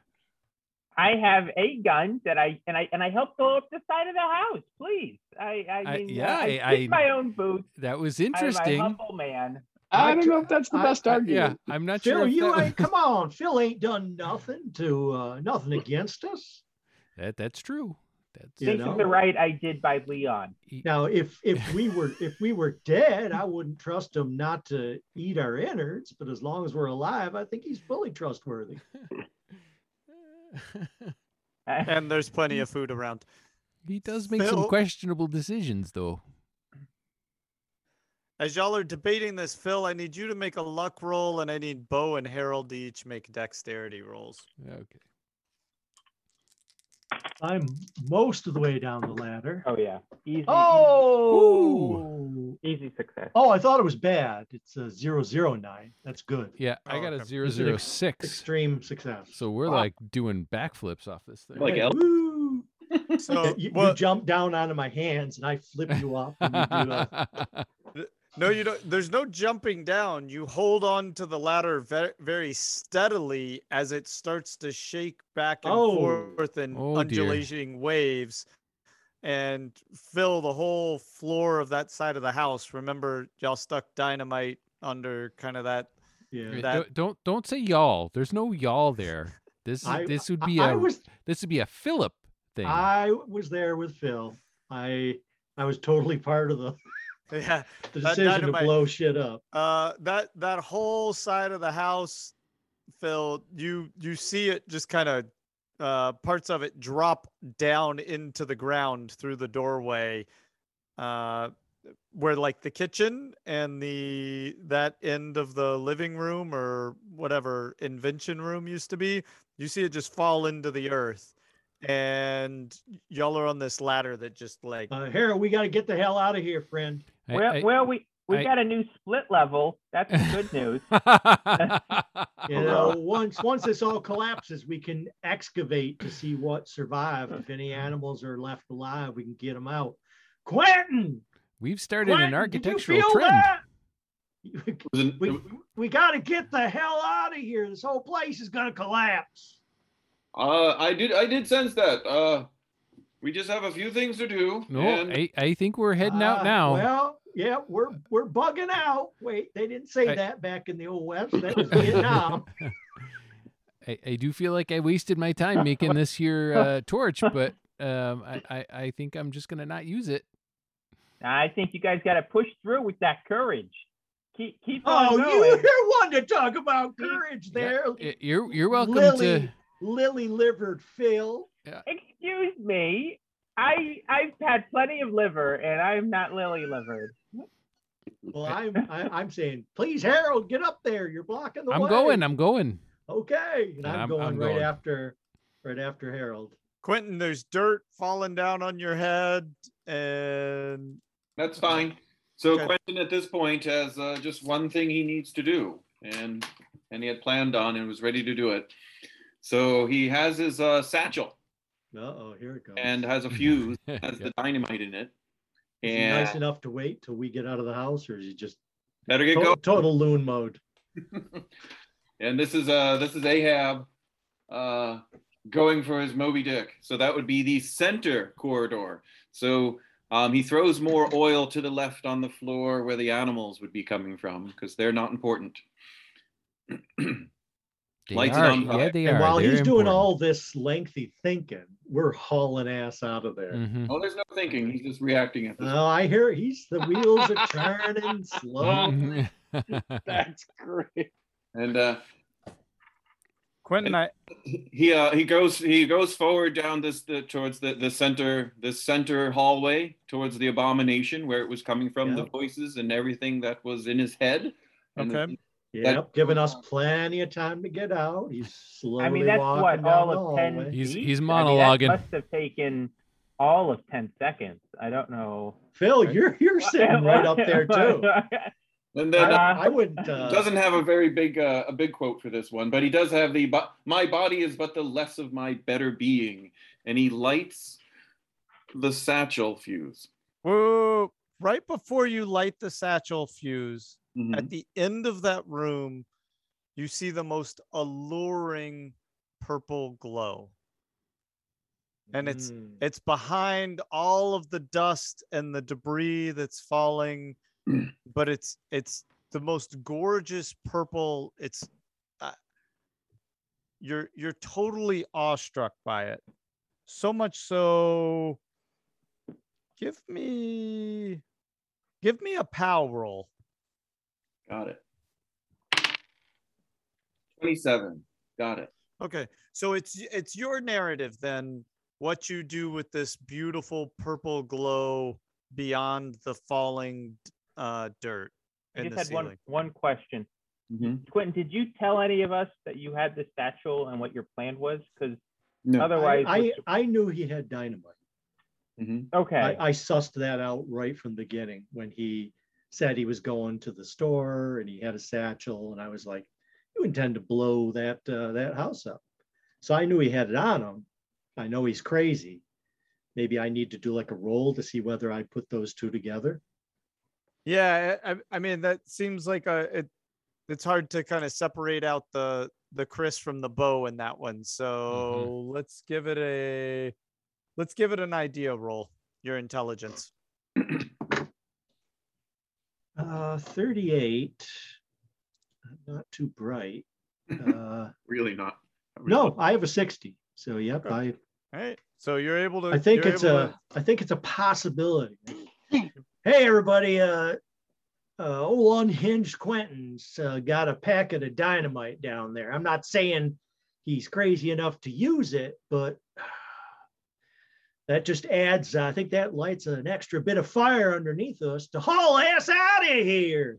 Speaker 7: I have a gun that I and I and I helped go up the side of the house. Please, I I
Speaker 4: I- yeah,
Speaker 7: uh, I,
Speaker 4: I-
Speaker 7: my own boots.
Speaker 4: That was interesting.
Speaker 7: I'm a
Speaker 4: interesting.
Speaker 7: humble man.
Speaker 1: I don't know if that's the best
Speaker 2: I-
Speaker 1: argument.
Speaker 4: yeah, I'm not
Speaker 2: Phil,
Speaker 4: sure. if
Speaker 2: you
Speaker 4: that,
Speaker 2: ain't. Come on, Phil ain't done nothing to uh, nothing against us.
Speaker 4: that that's true. That's
Speaker 2: You
Speaker 7: Think
Speaker 2: know?
Speaker 7: of the right I did by Leon.
Speaker 2: Now, if if we were if we were dead, I wouldn't trust him not to eat our innards. But as long as we're alive, I think he's fully trustworthy.
Speaker 3: and there's plenty of food around.
Speaker 4: he does make some questionable decisions, though.
Speaker 3: As y'all are debating this, Phil, I need you to make a luck roll, and I need Bo and Harold to each make dexterity rolls.
Speaker 4: Okay.
Speaker 2: I'm most of the way down the ladder.
Speaker 7: Oh yeah, easy.
Speaker 2: Oh,
Speaker 7: easy success.
Speaker 2: oh! I thought it was bad. It's a zero zero nine. That's good.
Speaker 4: Yeah, I
Speaker 3: Oh,
Speaker 4: got a
Speaker 3: okay.
Speaker 4: zero
Speaker 2: It's an
Speaker 4: zero
Speaker 2: ex-
Speaker 4: six.
Speaker 2: Extreme success.
Speaker 4: So we're
Speaker 2: Wow.
Speaker 4: like doing backflips off this thing.
Speaker 6: Like
Speaker 2: Hey,
Speaker 6: El-
Speaker 2: woo!
Speaker 3: So,
Speaker 2: you, you jump down onto my hands and I flip you up. And you do a,
Speaker 3: no, you don't. There's no jumping down. You hold on to the ladder very, very steadily as it starts to shake back and
Speaker 2: Oh.
Speaker 3: forth in
Speaker 4: Oh, dear.
Speaker 3: undulating waves, and fill the whole floor of that side of the house. Remember, y'all stuck dynamite under kind of that.
Speaker 2: yeah.
Speaker 3: That-
Speaker 4: don't, don't don't say y'all. There's no y'all there. This
Speaker 2: I,
Speaker 4: this would be
Speaker 2: I
Speaker 4: a
Speaker 2: was
Speaker 4: this would be a Philip thing.
Speaker 2: I was there with Phil. I I was totally part of the,
Speaker 3: Yeah,
Speaker 2: the decision to blow shit up.
Speaker 3: uh, that that whole side of the house, Phil. You you see it just kind of uh, parts of it drop down into the ground through the doorway, uh, where like the kitchen and the that end of the living room or whatever invention room used to be. You see it just fall into the earth, and y'all are on this ladder that just like
Speaker 2: Uh, Harold, we got to get the hell out of here, friend.
Speaker 4: I-
Speaker 7: well,
Speaker 4: I-
Speaker 7: well, we we
Speaker 4: I-
Speaker 7: got a new split level. That's good news.
Speaker 2: You know, once once this all collapses, we can excavate to see what survived. If any animals are left alive, we can get them out. Quentin,
Speaker 4: We've started an architectural
Speaker 2: did you feel
Speaker 4: trend.
Speaker 2: that?
Speaker 6: It
Speaker 2: We, we got to get the hell out of here. This whole place is going to collapse.
Speaker 6: Uh, I did. I did sense that. Uh, we just have a few things to do.
Speaker 4: No,
Speaker 6: and
Speaker 4: I, I think we're heading out
Speaker 2: Ah,
Speaker 4: now.
Speaker 2: Well, yeah, we're we're bugging out. Wait, they didn't say
Speaker 4: I-
Speaker 2: that back in the old west. That was Vietnam.
Speaker 4: I, I do feel like I wasted my time making this here uh, torch, but um, I, I, I think I'm just gonna not use it.
Speaker 7: I think you guys got to push through with that courage. Keep keep on
Speaker 2: oh,
Speaker 7: going.
Speaker 2: you, you're one to talk about courage there.
Speaker 4: Y- You're you're welcome
Speaker 2: Lily,
Speaker 4: to.
Speaker 2: Lily livered Phil. Yeah.
Speaker 7: Excuse me. I I've had plenty of liver, and I'm not lily livered.
Speaker 2: Well, I'm I, I'm saying, please, Harold, get up there. You're blocking the way.
Speaker 4: I'm
Speaker 2: way.
Speaker 4: going. I'm going.
Speaker 2: Okay, and
Speaker 4: Yeah,
Speaker 2: I'm,
Speaker 4: I'm-
Speaker 2: going
Speaker 4: I'm
Speaker 2: right
Speaker 4: going.
Speaker 2: after, right after Harold.
Speaker 3: Quentin, there's dirt falling down on your head, and
Speaker 6: that's fine. So
Speaker 3: Okay.
Speaker 6: Quentin, at this point, has uh, just one thing he needs to do, and and he had planned on and was ready to do it. So he has his uh, satchel
Speaker 2: Uh oh, here it goes.
Speaker 6: and has a fuse, has
Speaker 4: Yep.
Speaker 6: the dynamite in it,
Speaker 2: is he nice enough to wait till we get out of the house, or is he just
Speaker 6: better get
Speaker 2: to-
Speaker 6: going.
Speaker 2: total loon mode?
Speaker 6: And this is uh this is Ahab uh going for his Moby Dick. So that would be the center corridor. So um, he throws more oil to the left on the floor where the animals would be coming from because they're not important.
Speaker 4: They
Speaker 6: Lights it
Speaker 4: are,
Speaker 6: on
Speaker 4: yeah, they
Speaker 2: and
Speaker 4: are.
Speaker 2: while
Speaker 4: They're
Speaker 2: he's doing all this lengthy thinking, we're hauling ass out of there.
Speaker 4: Mhm.
Speaker 6: Oh, there's no thinking. He's just reacting at this.
Speaker 2: Oh, I hear he's the wheels are turning slow.
Speaker 1: That's great.
Speaker 6: And uh,
Speaker 3: Quentin, I
Speaker 6: he uh, he goes he goes forward down this the, towards the, the center the center hallway towards the abomination where it was coming from the voices and everything that was in his head. And
Speaker 3: Okay.
Speaker 2: Yep, giving us plenty of time to get out. He's slowly
Speaker 7: I mean, that's
Speaker 2: walking
Speaker 7: what
Speaker 2: down
Speaker 7: all
Speaker 2: the
Speaker 7: of ten.
Speaker 2: hallway.
Speaker 4: He's-
Speaker 7: feet?
Speaker 4: he's
Speaker 7: I mean, that must have taken all of ten seconds. I don't know.
Speaker 2: Phil, you're you're sitting right up there too.
Speaker 6: And then uh,
Speaker 2: I, I wouldn't. Uh,
Speaker 6: doesn't have a very big uh, a big quote for this one, but he does have the "But my body is but the less of my better being," and he lights the satchel fuse.
Speaker 3: whoa, right before you light the satchel fuse,
Speaker 6: Mhm.
Speaker 3: at the end of that room, you see the most alluring purple glow. And it's
Speaker 2: Mm.
Speaker 3: it's behind all of the dust and the debris that's falling, but it's it's the most gorgeous purple. It's uh, you're you're totally awestruck by it. so much so. Give me, give me a POW roll.
Speaker 6: Got it. 27. Got it.
Speaker 3: Okay, so it's it's your narrative then. What you do with this beautiful purple glow beyond the falling uh, dirt
Speaker 7: I just had
Speaker 3: ceiling.
Speaker 7: one one question.
Speaker 6: Mhm.
Speaker 7: Quentin, did you tell any of us that you had this satchel and what your plan was? Because
Speaker 6: No.
Speaker 7: otherwise,
Speaker 2: I, I, I knew he had dynamite.
Speaker 6: Mhm.
Speaker 7: okay,
Speaker 2: I, I sussed that out right from the beginning when he said he was going to the store and he had a satchel, and I was like, "You intend to blow that uh, that house up?" So I knew he had it on him. I know he's crazy. Maybe I need to do like a roll to see whether I put those two together.
Speaker 3: Yeah, I, I- I mean that seems like a it. It's hard to kind of separate out the the Chris from the bow in that one. So let's give it a let's give it an idea roll. Your intelligence.
Speaker 2: Uh, 38. Not too bright. Uh,
Speaker 6: Really not.
Speaker 2: no, I have a 60. So yep,
Speaker 3: Okay.
Speaker 2: I
Speaker 3: All right. So you're able to.
Speaker 2: I think it's
Speaker 3: able
Speaker 2: a
Speaker 3: to-
Speaker 2: I think it's a possibility. hey everybody, uh uh old unhinged Quentin's uh, got a packet of dynamite down there. I'm not saying he's crazy enough to use it, but that just adds, I think that lights an extra bit of fire underneath us to haul ass out of here.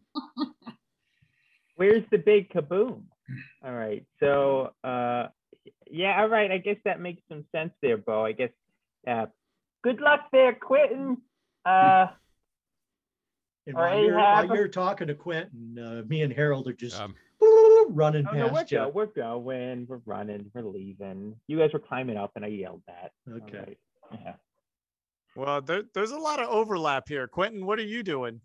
Speaker 7: where's the big kaboom? All right, so uh, yeah, all right. I guess that makes some sense there, Bo. I guess. Uh, good luck there, Quentin. Uh,
Speaker 2: And while, you're, while you're talking to Quentin, uh, me and Harold are just
Speaker 4: Um,
Speaker 2: running
Speaker 7: oh no, we're,
Speaker 2: past
Speaker 7: go, we're going, we're running, we're leaving. You guys were climbing up, and I yelled that.
Speaker 2: Okay.
Speaker 7: right. Yeah.
Speaker 3: well, there, there's a lot of overlap here. Quentin, what are you doing?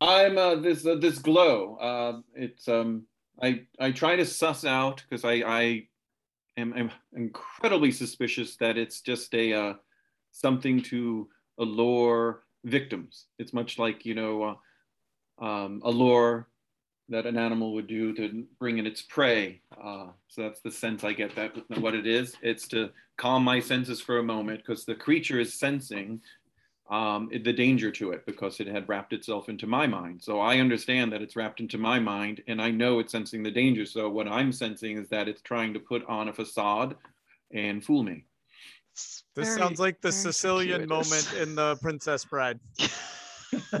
Speaker 6: I'm uh, this uh, this glow. Uh, it's um I I try to suss out because I I am, am incredibly suspicious that it's just a uh, something to allure victims. It's much like you know uh, um, allure that an animal would do to bring in its prey. Uh, so that's the sense I get that what it is. It's to calm my senses for a moment because the creature is sensing um, the danger to it because it had wrapped itself into my mind. So I understand that it's wrapped into my mind and I know it's sensing the danger. So what I'm sensing is that it's trying to put on a facade and fool me.
Speaker 3: This
Speaker 5: very-
Speaker 3: sounds like the Sicilian
Speaker 5: circuitous.
Speaker 3: moment in the Princess Bride.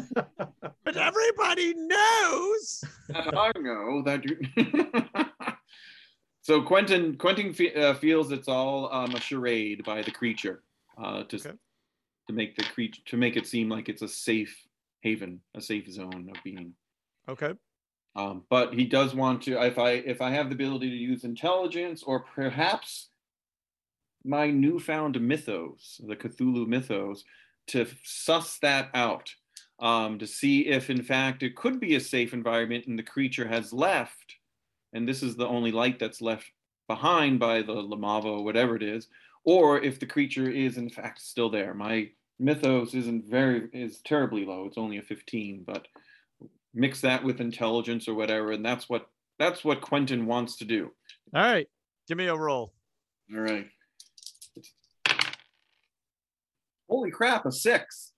Speaker 3: but everybody knows.
Speaker 6: That I know that you. so Quentin Quentin fe- uh, feels it's all um, a charade by the creature uh, to
Speaker 3: Okay.
Speaker 6: to make the creature to make it seem like it's a safe haven, a safe zone of being.
Speaker 3: Okay.
Speaker 6: Um, but he does want to. If I if I have the ability to use intelligence or perhaps my newfound mythos, the Cthulhu mythos, to suss that out, um, to see if in fact it could be a safe environment and the creature has left, and this is the only light that's left behind by the Lamava or whatever it is, or if the creature is in fact still there. My mythos isn't very is terribly low. It's only a 15, but mix that with intelligence or whatever, and that's what that's what Quentin wants to do.
Speaker 3: All right. Give me a roll.
Speaker 6: All right. Holy crap, a six.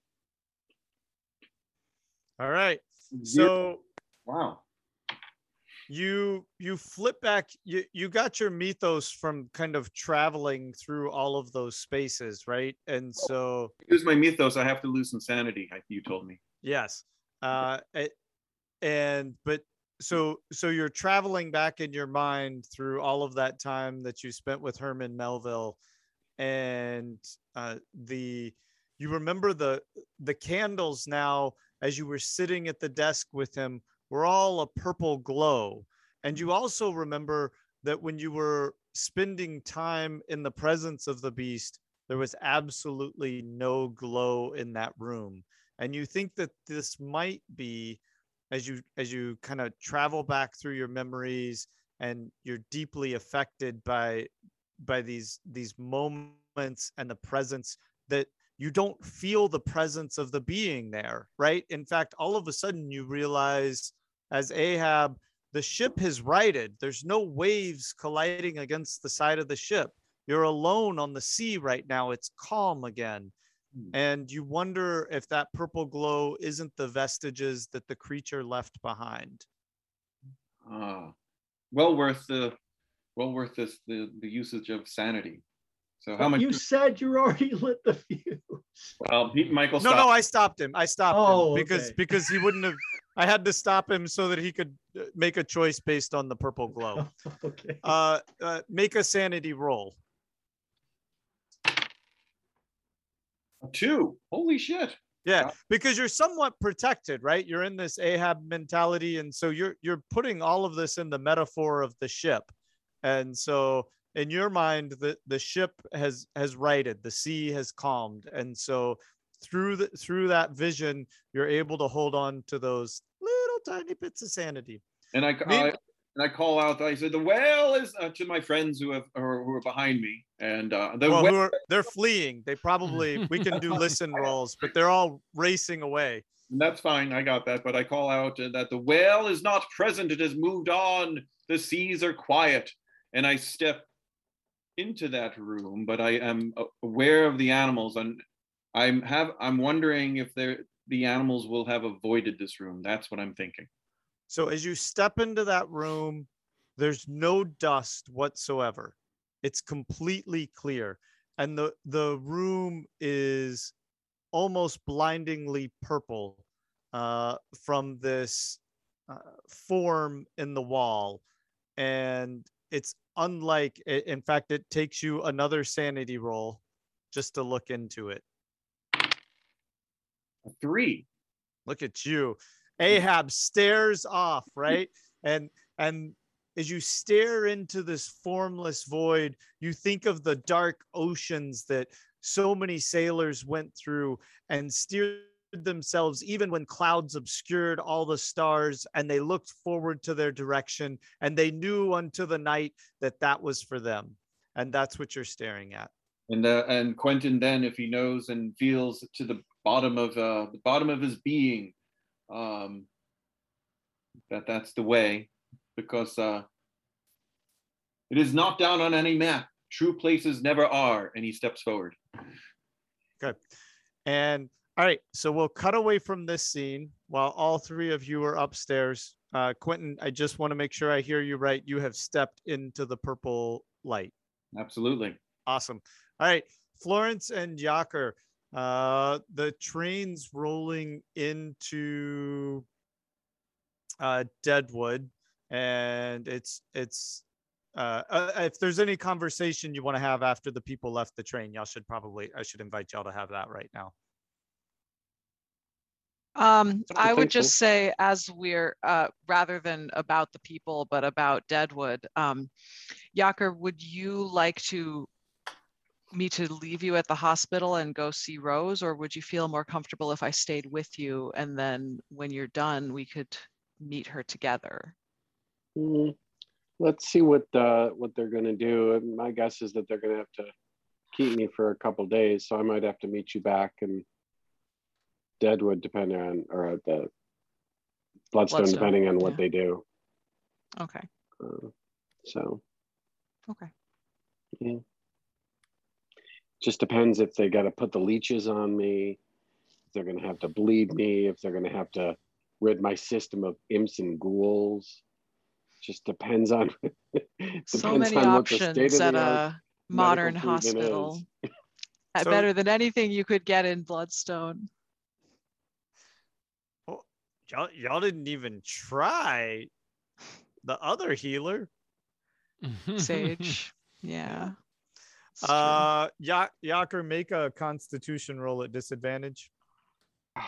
Speaker 3: All right. So
Speaker 6: wow.
Speaker 3: you you flip back you you got your mythos from kind of traveling through all of those spaces right and so
Speaker 6: Use my mythos. I have to lose insanity. I- You told me.
Speaker 3: yes uh and but so so you're traveling back in your mind through all of that time that you spent with herman melville and uh the you remember the the candles now as you were sitting at the desk with him were all a purple glow. And you mm. also remember that when you were spending time in the presence of the beast there was absolutely no glow in that room. And you think that this might be as you as you kind of travel back through your memories and you're deeply affected by by these these moments and the presence that you don't feel the presence of the being there right in fact all of a sudden you realize as ahab the ship has righted there's no waves colliding against the side of the ship you're alone on the sea right now. It's calm again.
Speaker 6: Hmm.
Speaker 3: And you wonder if that purple glow isn't the vestiges that the creature left behind.
Speaker 6: Ah, well worth the well worth this the, the usage of sanity. So how much?
Speaker 2: You said you already lit the fuse.
Speaker 6: Well, Pete Michael.
Speaker 3: No, no, I stopped him. I stopped
Speaker 2: Oh,
Speaker 3: him because
Speaker 2: okay.
Speaker 3: because he wouldn't have. I had to stop him so that he could uh, make a choice based on the purple glow.
Speaker 2: okay.
Speaker 3: Uh, uh make a sanity roll.
Speaker 6: two. Holy shit!
Speaker 3: Yeah,
Speaker 6: Yeah.
Speaker 3: because you're somewhat protected, right? You're in this Ahab mentality, and so you're you're putting all of this in the metaphor of the ship, and so in your mind, the the ship has has righted, the sea has calmed, and so through the through that vision, you're able to hold on to those little tiny bits of sanity.
Speaker 6: And I,
Speaker 3: Me-
Speaker 6: I and I call out. I said, "The whale is uh, to my friends who have or who are behind me." And uh, the
Speaker 3: Well,
Speaker 6: whale,
Speaker 3: are, they're fleeing. They probably we can do listen rolls, but they're all racing away.
Speaker 6: And that's fine. I got that. But I call out uh, that the whale is not present. It has moved on. The seas are quiet. And I step into that room, but I am aware of the animals. And I'm have I'm wondering if they're the animals will have avoided this room. That's what I'm thinking.
Speaker 3: So as you step into that room, there's no dust whatsoever. It's completely clear. And the the room is almost blindingly purple uh, from this uh, form in the wall. And it's unlike, in fact, it takes you another sanity roll just to look into it.
Speaker 6: Three.
Speaker 3: look at you ahab stares off right and and as you stare into this formless void you think of the dark oceans that so many sailors went through and steered themselves even when clouds obscured all the stars and they looked forward to their direction and they knew unto the night that that was for them and that's what you're staring at
Speaker 6: And uh, and Quentin then, if he knows and feels to the bottom of uh, the bottom of his being, um, that that's the way, because uh, it is not down on any map. True places never are. And he steps forward.
Speaker 3: Okay, and all right, so we'll cut away from this scene while all three of you are upstairs. Uh, Quentin, I just want to make sure I hear you right. You have stepped into the purple light.
Speaker 6: Absolutely.
Speaker 3: Awesome. All right, Florence and Yaker, uh, the train's rolling into uh, Deadwood, and it's it's. Uh, uh, if there's any conversation you want to have after the people left the train, y'all should probably I should invite y'all to have that right now.
Speaker 5: Um,
Speaker 1: I
Speaker 5: would just say, as we're uh, rather than about the people, but about Deadwood, um, Yaker, would you like to me to leave you at the hospital and go see Rose, or would you feel more comfortable if I stayed with you and then when you're done, we could meet her together?
Speaker 1: Mm, let's see what uh, what they're going to do. My guess is that they're going to have to keep me for a couple days, so I might have to meet you back in Deadwood, depending on or at the Bloodstone,
Speaker 5: Bloodstone,
Speaker 1: depending on what
Speaker 5: yeah.
Speaker 1: they do.
Speaker 5: Okay.
Speaker 1: Uh, so
Speaker 5: Okay.
Speaker 1: yeah, just depends if they got to put the leeches on me, if they're going to have to bleed me, if they're going to have to rid my system of imps and ghouls. Just depends on
Speaker 5: So
Speaker 1: depends
Speaker 5: many
Speaker 1: on what the
Speaker 5: options
Speaker 1: state of
Speaker 5: at
Speaker 1: the
Speaker 5: a modern hospital.
Speaker 1: is.
Speaker 3: So-
Speaker 5: Better than anything you could get in Bloodstone.
Speaker 3: Y'all, y'all didn't even try the other healer.
Speaker 5: Sage. Yeah. It's true.
Speaker 3: Uh, Ya- Yaker, make a Constitution roll at disadvantage.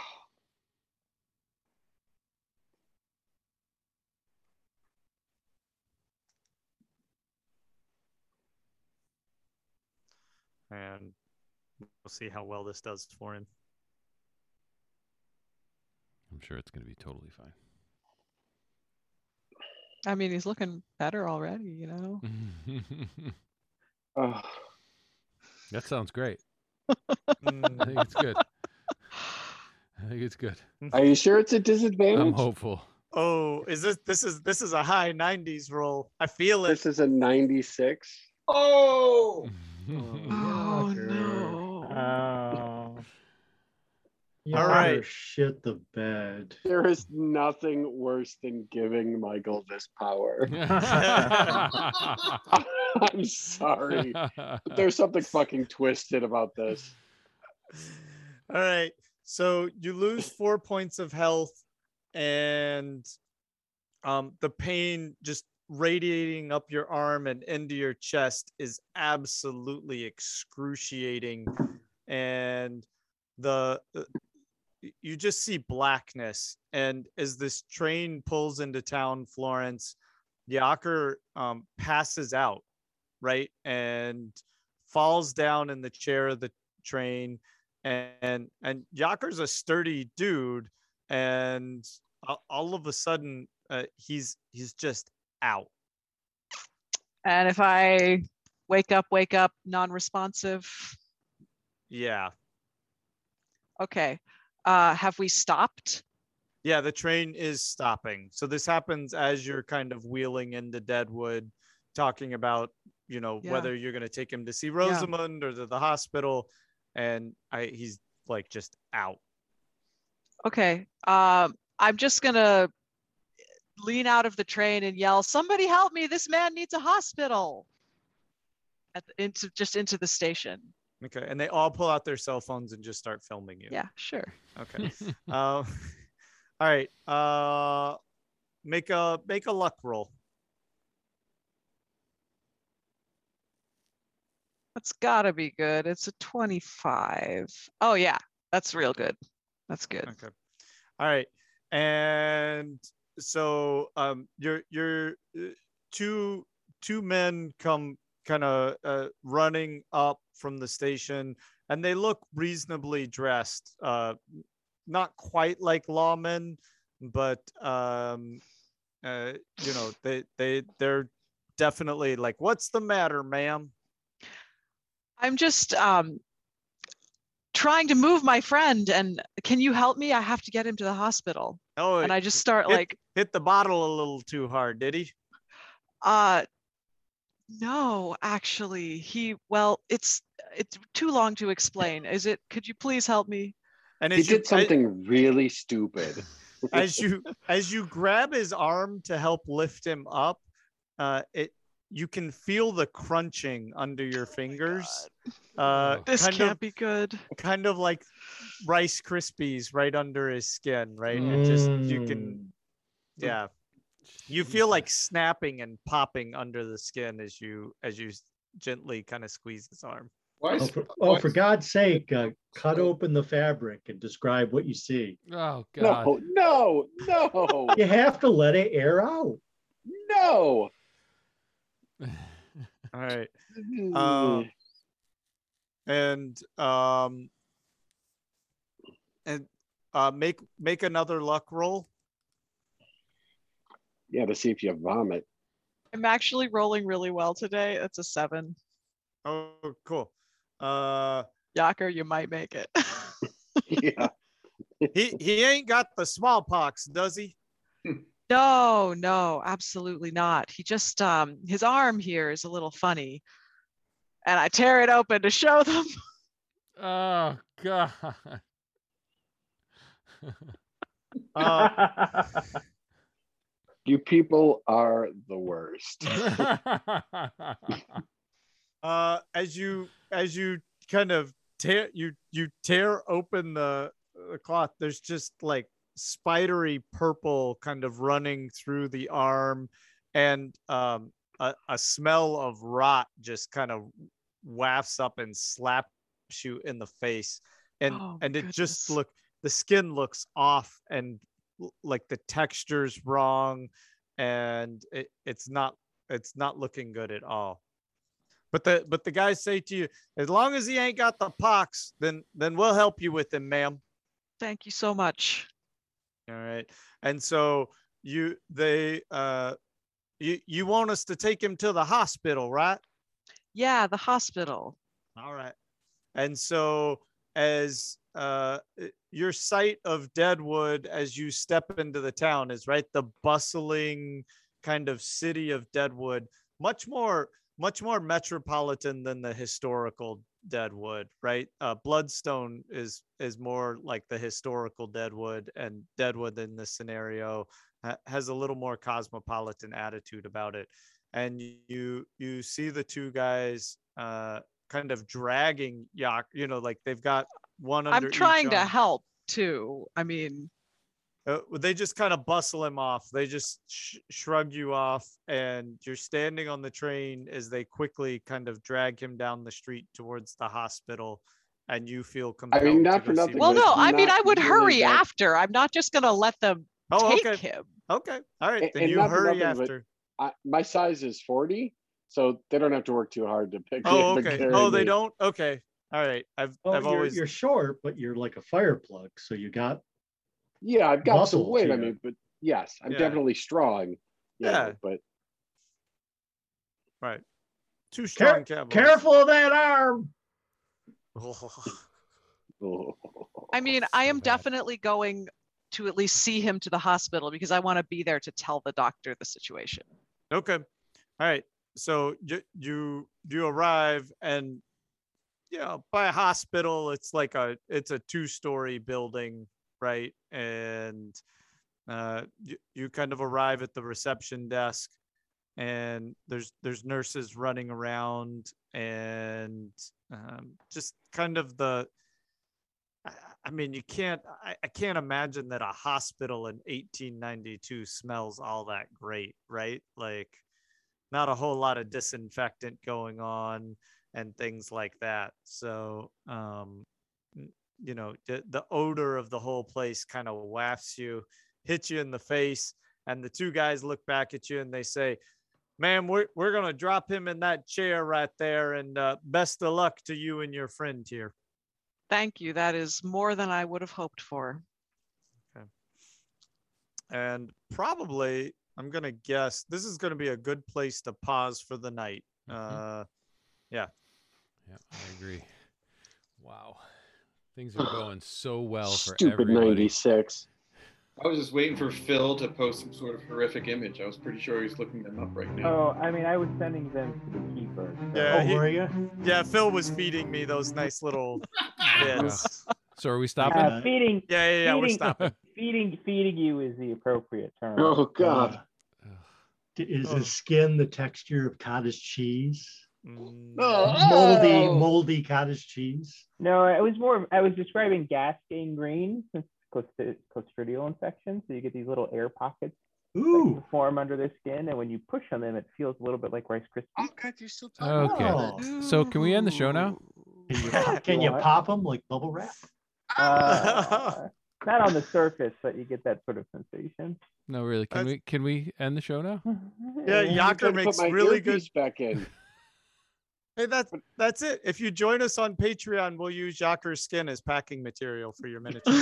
Speaker 3: And we'll see how well this does for him.
Speaker 4: I'm sure it's going to be totally fine.
Speaker 5: I mean, he's looking better already, you know?
Speaker 1: Oh,
Speaker 4: that sounds great.
Speaker 3: Mm,
Speaker 4: I think it's good. I think it's good.
Speaker 1: are you sure it's a
Speaker 4: I'm
Speaker 1: disadvantage?
Speaker 4: hopeful.
Speaker 3: oh, is this this is this is a high 90s roll? I feel it.
Speaker 1: This is a 96.
Speaker 6: Oh,
Speaker 5: Oh
Speaker 2: Yucker.
Speaker 5: no.
Speaker 7: Oh.
Speaker 2: You
Speaker 3: All
Speaker 2: better
Speaker 3: right.
Speaker 2: Shit the bed.
Speaker 1: There is nothing worse than giving Michael this power. I'm sorry. But there's something fucking twisted about this.
Speaker 3: All right. So you lose four points of health, and um, the pain just radiating up your arm and into your chest is absolutely excruciating. And the uh, you just see blackness. And as this train pulls into town, Florence, Yaker um, passes out, right, and falls down in the chair of the train and and Yaker's a sturdy dude, and all of a sudden uh, he's he's just out.
Speaker 5: And if I wake up, wake up, non-responsive.
Speaker 3: Yeah,
Speaker 5: Okay. Uh, have we stopped?
Speaker 3: yeah. The train is stopping. So this happens as you're kind of wheeling into Deadwood, talking about you know
Speaker 5: Yeah.
Speaker 3: whether you're gonna take him to see Rosamund or to the hospital, and I he's like just out.
Speaker 5: Okay. Um, I'm just gonna lean out of the train and yell, "Somebody help me! This man needs a hospital!" At the, into just into the station.
Speaker 3: Okay, and they all pull out their cell phones and just start filming you.
Speaker 5: Yeah, sure.
Speaker 3: Okay. uh, all right. Uh, make a make a luck roll.
Speaker 5: That's gotta be good. It's a 25. Oh yeah, that's real good. That's good.
Speaker 3: Okay. All right. And so um your your uh, two two men come kind of uh, running up from the station and they look reasonably dressed. Uh not quite like lawmen, but um uh you know, they they they're definitely like what's the matter, ma'am?
Speaker 5: I'm just um trying to move my friend and can you help me? I have to get him to the hospital.
Speaker 3: Oh,
Speaker 5: And I just start
Speaker 3: hit-
Speaker 5: like
Speaker 3: hit the bottle a little too hard, did he?
Speaker 5: uh no, actually. He well, it's it's too long to explain. Is it could you please help me?
Speaker 3: And
Speaker 1: He
Speaker 3: as you,
Speaker 1: did something really stupid.
Speaker 3: as you as you grab his arm to help lift him up, uh, it you can feel the crunching under your fingers. Uh,
Speaker 5: This
Speaker 3: kind
Speaker 5: can't
Speaker 3: of
Speaker 5: be good.
Speaker 3: kind of like Rice Krispies right under his skin, right? It just you can
Speaker 2: Mm.
Speaker 3: yeah. You feel like snapping and popping under the skin as you as you gently kind of squeeze his arm.
Speaker 6: why
Speaker 2: Oh, for,
Speaker 6: why
Speaker 2: oh, for God's sake, uh, cut open the fabric and describe what you see.
Speaker 4: oh god.
Speaker 1: No, no, no,
Speaker 2: You have to let it air out.
Speaker 1: no.
Speaker 3: All right. Um, and um and uh make make another luck roll.
Speaker 1: Yeah, to see if you vomit.
Speaker 5: I'm actually rolling really well today. It's a seven.
Speaker 3: Oh, cool. Uh
Speaker 5: Yaker, you might make it.
Speaker 1: Yeah.
Speaker 3: he he ain't got the smallpox, does he?
Speaker 5: no, no, absolutely not. He just um his arm here is a little funny. And I tear it open to show them.
Speaker 4: Oh god.
Speaker 3: Uh,
Speaker 1: You people are the worst.
Speaker 3: uh as you as you kind of tear you you tear open the, the cloth there's just like spidery purple kind of running through the arm and um a, a smell of rot just kind of wafts up and slaps you in the face and
Speaker 5: Oh,
Speaker 3: and it just look the skin looks off and l- like the texture's wrong and it, it's not it's not looking good at all. But the but the guys say to you as long as he ain't got the pox then then we'll help you with him ma'am.
Speaker 5: Thank you so much.
Speaker 3: all right. And so you they uh you you want us to take him to the hospital right?
Speaker 5: Yeah, the hospital.
Speaker 3: all right. And so as uh your sight of deadwood as you step into the town is right the bustling kind of city of deadwood much more much more metropolitan than the historical Deadwood, right? Uh, Bloodstone is is more like the historical Deadwood, and Deadwood in this scenario ha- has a little more cosmopolitan attitude about it. And you you see the two guys uh, kind of dragging Yak, you know, like they've got one. Under
Speaker 5: I'm trying
Speaker 3: each
Speaker 5: to help too. I mean,
Speaker 3: Uh, they just kind of bustle him off. They just sh- shrug you off, and you're standing on the train as they quickly kind of drag him down the street towards the hospital, and you feel compelled.
Speaker 1: I mean, not
Speaker 3: to
Speaker 1: for nothing,
Speaker 5: well, no, I mean, I would hurry
Speaker 1: that-
Speaker 5: after. I'm not just going to let them
Speaker 3: Oh,
Speaker 5: take
Speaker 3: okay,
Speaker 5: him.
Speaker 3: okay, all right.
Speaker 1: And-
Speaker 3: then
Speaker 1: and
Speaker 3: you hurry
Speaker 1: nothing,
Speaker 3: after.
Speaker 1: I, my size is 40, so they don't have to work too hard to pick
Speaker 3: Oh,
Speaker 1: to
Speaker 3: okay.
Speaker 1: carry
Speaker 3: Oh, they
Speaker 1: me.
Speaker 3: don't. Okay, all right. I've
Speaker 2: Well,
Speaker 3: I've
Speaker 2: you're,
Speaker 3: always
Speaker 2: you're short, but you're like a fire plug. So you got
Speaker 1: Yeah, I've got some weight. I mean, but yes, I'm
Speaker 3: Yeah.
Speaker 1: definitely strong. you
Speaker 3: Yeah.
Speaker 1: but
Speaker 3: right.
Speaker 2: too
Speaker 3: strong cowboys.
Speaker 2: careful of that arm.
Speaker 1: oh,
Speaker 5: I mean, I am
Speaker 4: bad.
Speaker 5: definitely going to at least see him to the hospital because I want to be there to tell the doctor the situation.
Speaker 3: Okay. All right. So you you you arrive and you know by a hospital it's like a it's a two-story building, right? And uh you, you kind of arrive at the reception desk and there's there's nurses running around and um, just kind of the I- I mean, you can't. I, I can't imagine that a hospital in 1892 smells all that great, right? Like, not a whole lot of disinfectant going on and things like that. So, um, you know, the, the odor of the whole place kind of wafts you, hits you in the face, and the two guys look back at you and they say, "Ma'am, we're we're gonna drop him in that chair right there, and uh, best of luck to you and your friend here."
Speaker 5: Thank you. That is more than I would have hoped for. Okay.
Speaker 3: And probably I'm gonna guess this is gonna be a good place to pause for the night. Uh,
Speaker 4: Yeah, I agree. Wow. Things are going so well for
Speaker 1: stupid
Speaker 4: everybody.
Speaker 1: 96.
Speaker 6: I was just waiting for Phil to post some sort of horrific image. I was pretty sure he's looking them up right now.
Speaker 7: Oh, I mean, I was sending them to the keeper. so-
Speaker 3: Yeah,
Speaker 2: oh,
Speaker 3: he-
Speaker 2: were you?
Speaker 3: yeah, Phil was feeding me those nice little bits.
Speaker 4: So are we stopping?
Speaker 7: Uh, feeding,
Speaker 3: Yeah, yeah, yeah. We're
Speaker 7: Feeding-
Speaker 3: stopping.
Speaker 7: feeding, feeding you is the appropriate term.
Speaker 1: Oh, God.
Speaker 2: Uh, is
Speaker 3: Oh.
Speaker 2: his skin the texture of cottage cheese?
Speaker 3: Mm,
Speaker 1: Oh.
Speaker 2: Moldy, moldy cottage cheese.
Speaker 7: No, it was more. I was describing gas gangrene, since clostri- clostridial infection. So you get these little air pockets that
Speaker 2: Ooh.
Speaker 7: can form under the skin, and when you push on them, it feels a little bit like Rice Krispies.
Speaker 1: Oh, God, you're still talking.
Speaker 4: Okay.
Speaker 2: Oh.
Speaker 4: So can we end the show now?
Speaker 2: Can you, pop, can you pop them like bubble wrap?
Speaker 7: Uh, not on the surface, but you get that sort of sensation.
Speaker 4: No, really. Can
Speaker 3: That's-
Speaker 4: we can we end the show now?
Speaker 3: Yeah,
Speaker 1: I'm
Speaker 3: Yaker
Speaker 1: trying to
Speaker 3: makes
Speaker 1: put my
Speaker 3: really good.
Speaker 1: back in.
Speaker 3: Hey, that's that's it. If you join us on Patreon, we'll use Yaker's skin as packing material for your miniature.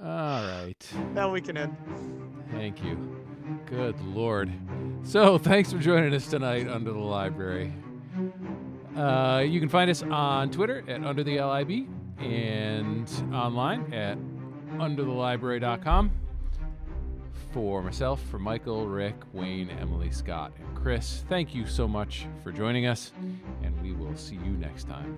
Speaker 4: Oh, All right.
Speaker 3: now we can end.
Speaker 4: Thank you. Good Lord. So, thanks for joining us tonight under the library. Uh, you can find us on Twitter at under the LIB and online at underthelibrary.com. For myself, for Michael, Rick, Wayne, Emily, Scott, and Chris, thank you so much for joining us, and we will see you next time.